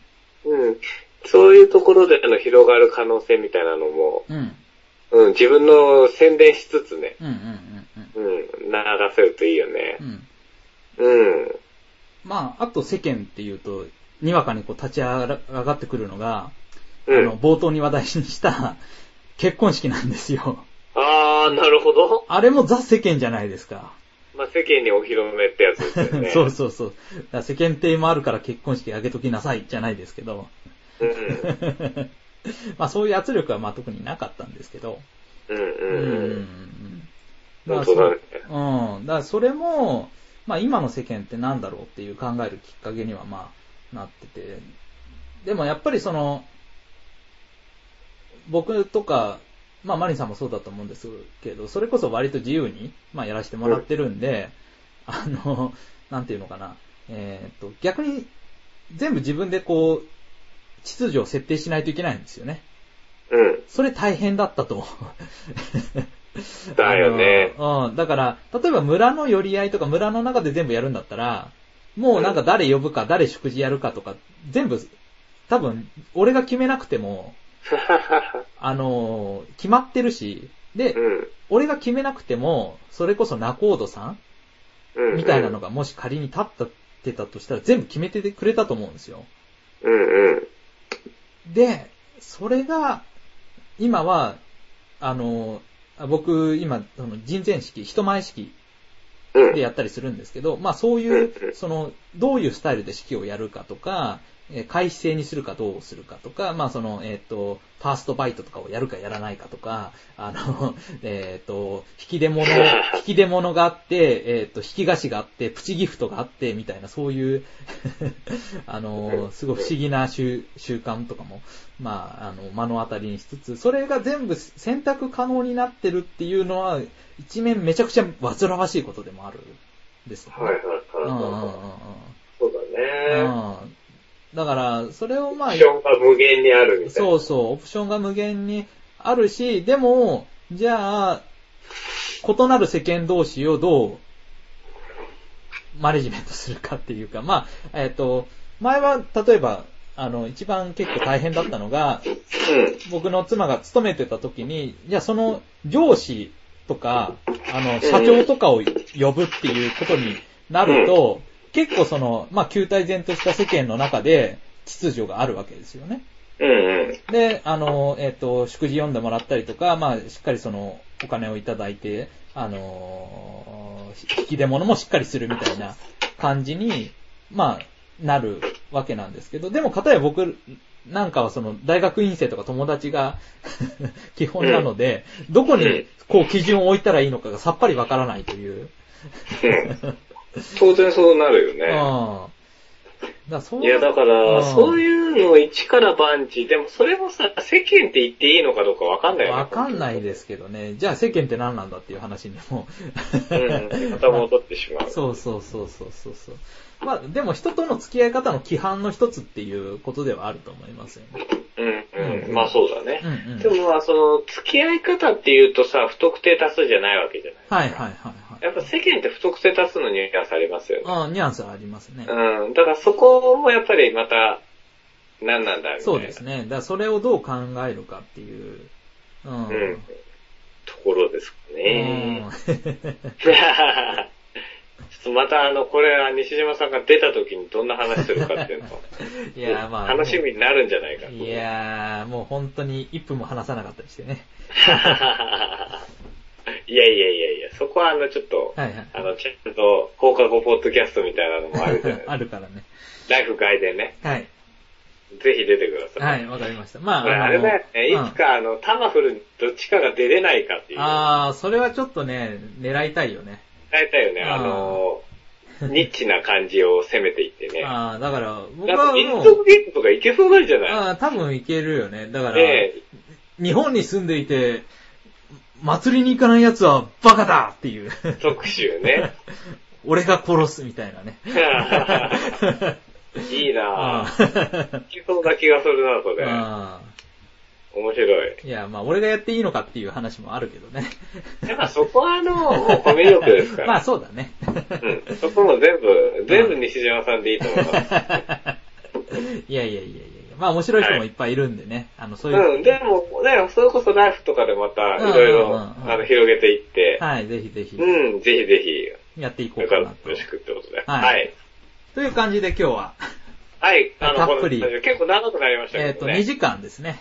うん。そういうところでの広がる可能性みたいなのも、うん。うん。うん、自分の宣伝しつつね、うんうんうんうん。流せるといいよねう。ん。うん。まあ、あと世間っていうと、にわかにこう立ち上がってくるのが、うんあの、冒頭に話題にした結婚式なんですよ。あー、なるほど。あれもザ世間じゃないですか。まあ、世間にお披露目ってやつですよね。そうそうそう。世間体もあるから結婚式あげときなさいじゃないですけど。うん。まあそういう圧力はまあ特になかったんですけど。うんううんうん。ん。本当だねうん。だからそれも、まあ今の世間ってなんだろうっていう考えるきっかけにはまあなってて。でもやっぱりその、僕とか、まあマリンさんもそうだと思うんですけど、それこそ割と自由に、まあやらせてもらってるんで、あの、なんていうのかな。えっと、逆に全部自分でこう、秩序を設定しないといけないんですよね。うん。それ大変だったと思う。だよね うん。だから、例えば村の寄り合いとか村の中で全部やるんだったら、もうなんか誰呼ぶか、誰祝辞やるかとか、全部、多分、俺が決めなくても、あのー決まってるし、で、うん。俺が決めなくても、それこそ仲人さんうん。みたいなのがもし仮に立ってたとしたら全部決めててくれたと思うんですよ。うんうん。で、それが、今は、あの、あ僕、今、その人前式、人前式うん。でやったりするんですけど、まあそういう、その、どういうスタイルで式をやるかとか、えー回避制にするかどうするかとか、まあその、えっ、と、ファーストバイトとかをやるかやらないかとか、あの、えっ、と、引き出物、引き出物があって、えっ、と、引き菓子があって、プチギフトがあって、みたいな、そういう、あの、すごい不思議な習習慣とかも、まあ、あの、目の当たりにしつつ、それが全部選択可能になってるっていうのは、一面めちゃくちゃ煩わしいことでもあるんです。はいはいうんうんうんはいはい。そうだね。うんうんだから、それをまあオプ、ションが無限にあるみたいな。そうそう、オプションが無限にあるし、でも、じゃあ、異なる世間同士をどうマネジメントするかっていうか、まあ、えっ、と、前は、例えば、あの、一番結構大変だったのが、僕の妻が勤めてた時に、じゃあその上司とか、あの、社長とかを呼ぶっていうことになると、結構その、まあ、球体然とした世間の中で秩序があるわけですよね。うん。うんうん。で、あの、えっ、と、祝辞読んでもらったりとか、まあ、しっかりその、お金をいただいて、あの、引き出物もしっかりするみたいな感じに、まあ、なるわけなんですけど、でも、かたや僕なんかはその、大学院生とか友達が 基本なので、どこに、こう、基準を置いたらいいのかがさっぱりわからないという。うん当然そうなるようん。ね。だいや、だから、うんそういうのを一から万事、でもそれもさ、世間って言っていいのかどうかわかんないよね。わかんないですけどね。じゃあ世間って何なんだっていう話にも。うん。また戻ってしまう。そうそうそうそうそうそう。まあ、でも人との付き合い方の規範の一つっていうことではあると思いますよね。うんうん。まあそうだねう。んうん。でもまあその、付き合い方っていうとさ、不特定多数じゃないわけじゃないはいはいはい。やっぱ世間って不特定多数のニュアンスありますよね。ああ、ニュアンスはありますね。うん。だからそこもやっぱりまた、何なんだみたいな。そうですね。だからそれをどう考えるかっていう。うん。うん。ところですかね。ちょっとまたあの、これは西島さんが出た時にどんな話するかっていうのを いや、まあ。楽しみになるんじゃないかと。いやー、もう本当に一分も話さなかったりしてね。いやいやいやいや、そこはあの、ちょっと、はいはい。あの、ちゃんと放課後ポッドキャストみたいなのもあるじゃないですか。あるからね。ライフ外でね。はい。ぜひ出てください。はい、わかりました。まあ、あれだよね、いつかあの、タマフルにどっちかが出れないかっていう。あー、それはちょっとね、狙いたいよね。大体よね、あの、ニッチな感じを攻めていってね。あー、だから、僕なんかインはもう、ドゲームとかいけそうなんじゃないあー、多分いけるよね。だから、ね日本に住んでいて、祭りに行かない奴はバカだっていう。え、特集ね。俺が殺すみたいなね。いいなあぁ。いけそうな気がするな、それ。あ面白い。ーいや、まあ、俺がやっていいのかっていう話もあるけどね。やっぱそこはあの、もうコミュ力ですから。まあ、そうだね。うん。そこも全部、全部西島さんでいいと思います。いやいやいやいや、まあ面白い人もいっぱいいるんでね、あの、そういう。うん、でも、ね、それこそライフとかでまた、いろいろ、あの、広げていって、はい、ぜひぜひ、うん、ぜひぜひ、やっていこうよかかなとよろ。しくってことで。はいはい。という感じで今日は、はい。あの、たっぷり結構長くなりましたえっ、と、けどね。2時間ですね。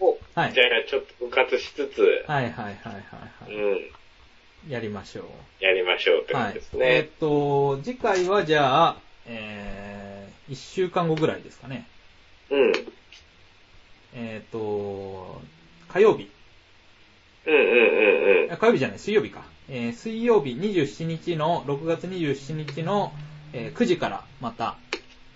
おはいじゃあ、ちょっと復活しつつ、はいはいはいはい、はいうん、やりましょう。やりましょうってはい感じです。えっ、ね。と、次回はじゃあ、えー、1週間後ぐらいですかね。うん。えっ、と、火曜日。うんうんうんうん。あ火曜日じゃない、水曜日か。えー水曜日27日の、6月27日の、えー9時からまた、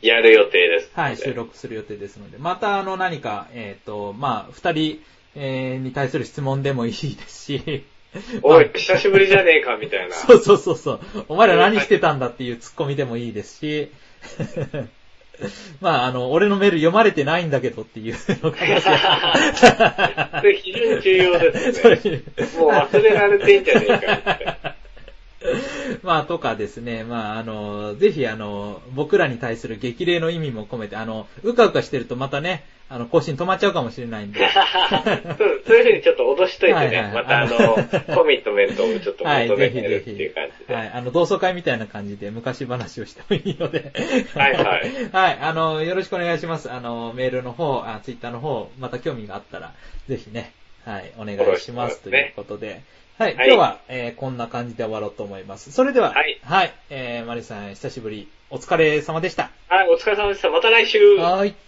やる予定です。はい、収。録する予定ですので、またあの何か、えっ、と、まあ、二人、えーに対する質問でもいいですし、おいま、あ久しぶりじゃねえか、みたいな。そうそうそうそう、お前ら何してたんだっていうツッコミでもいいですし、まあ、あの、俺のメール読まれてないんだけどっていうのが それ非常に重要ですね。もう忘れられてんじゃねえか。まあ、とかですね、まあ、あの、ぜひ、あの、僕らに対する激励の意味も込めて、あの、うかうかしてるとまたね、あの、更新止まっちゃうかもしれないんで。そういうふうにちょっと脅しといてね、はいはいまたあの、コミットメントをちょっとはい、求ぜひぜめてるっていうひ。感じで。はい、あの、同窓会みたいな感じで昔話をしてもいいので。はいはい。はい、あの、よろしくお願いします。あの、メールの方、あツイッターの方、また興味があったら、ぜひね、はい、お願いします。ということで。はい、はい今日は、えーこんな感じで終わろうと思います。それでは、はいはい、えー、マリさん、久しぶり、お疲れ様でした。はい、お疲れ様でした。また来週はーい。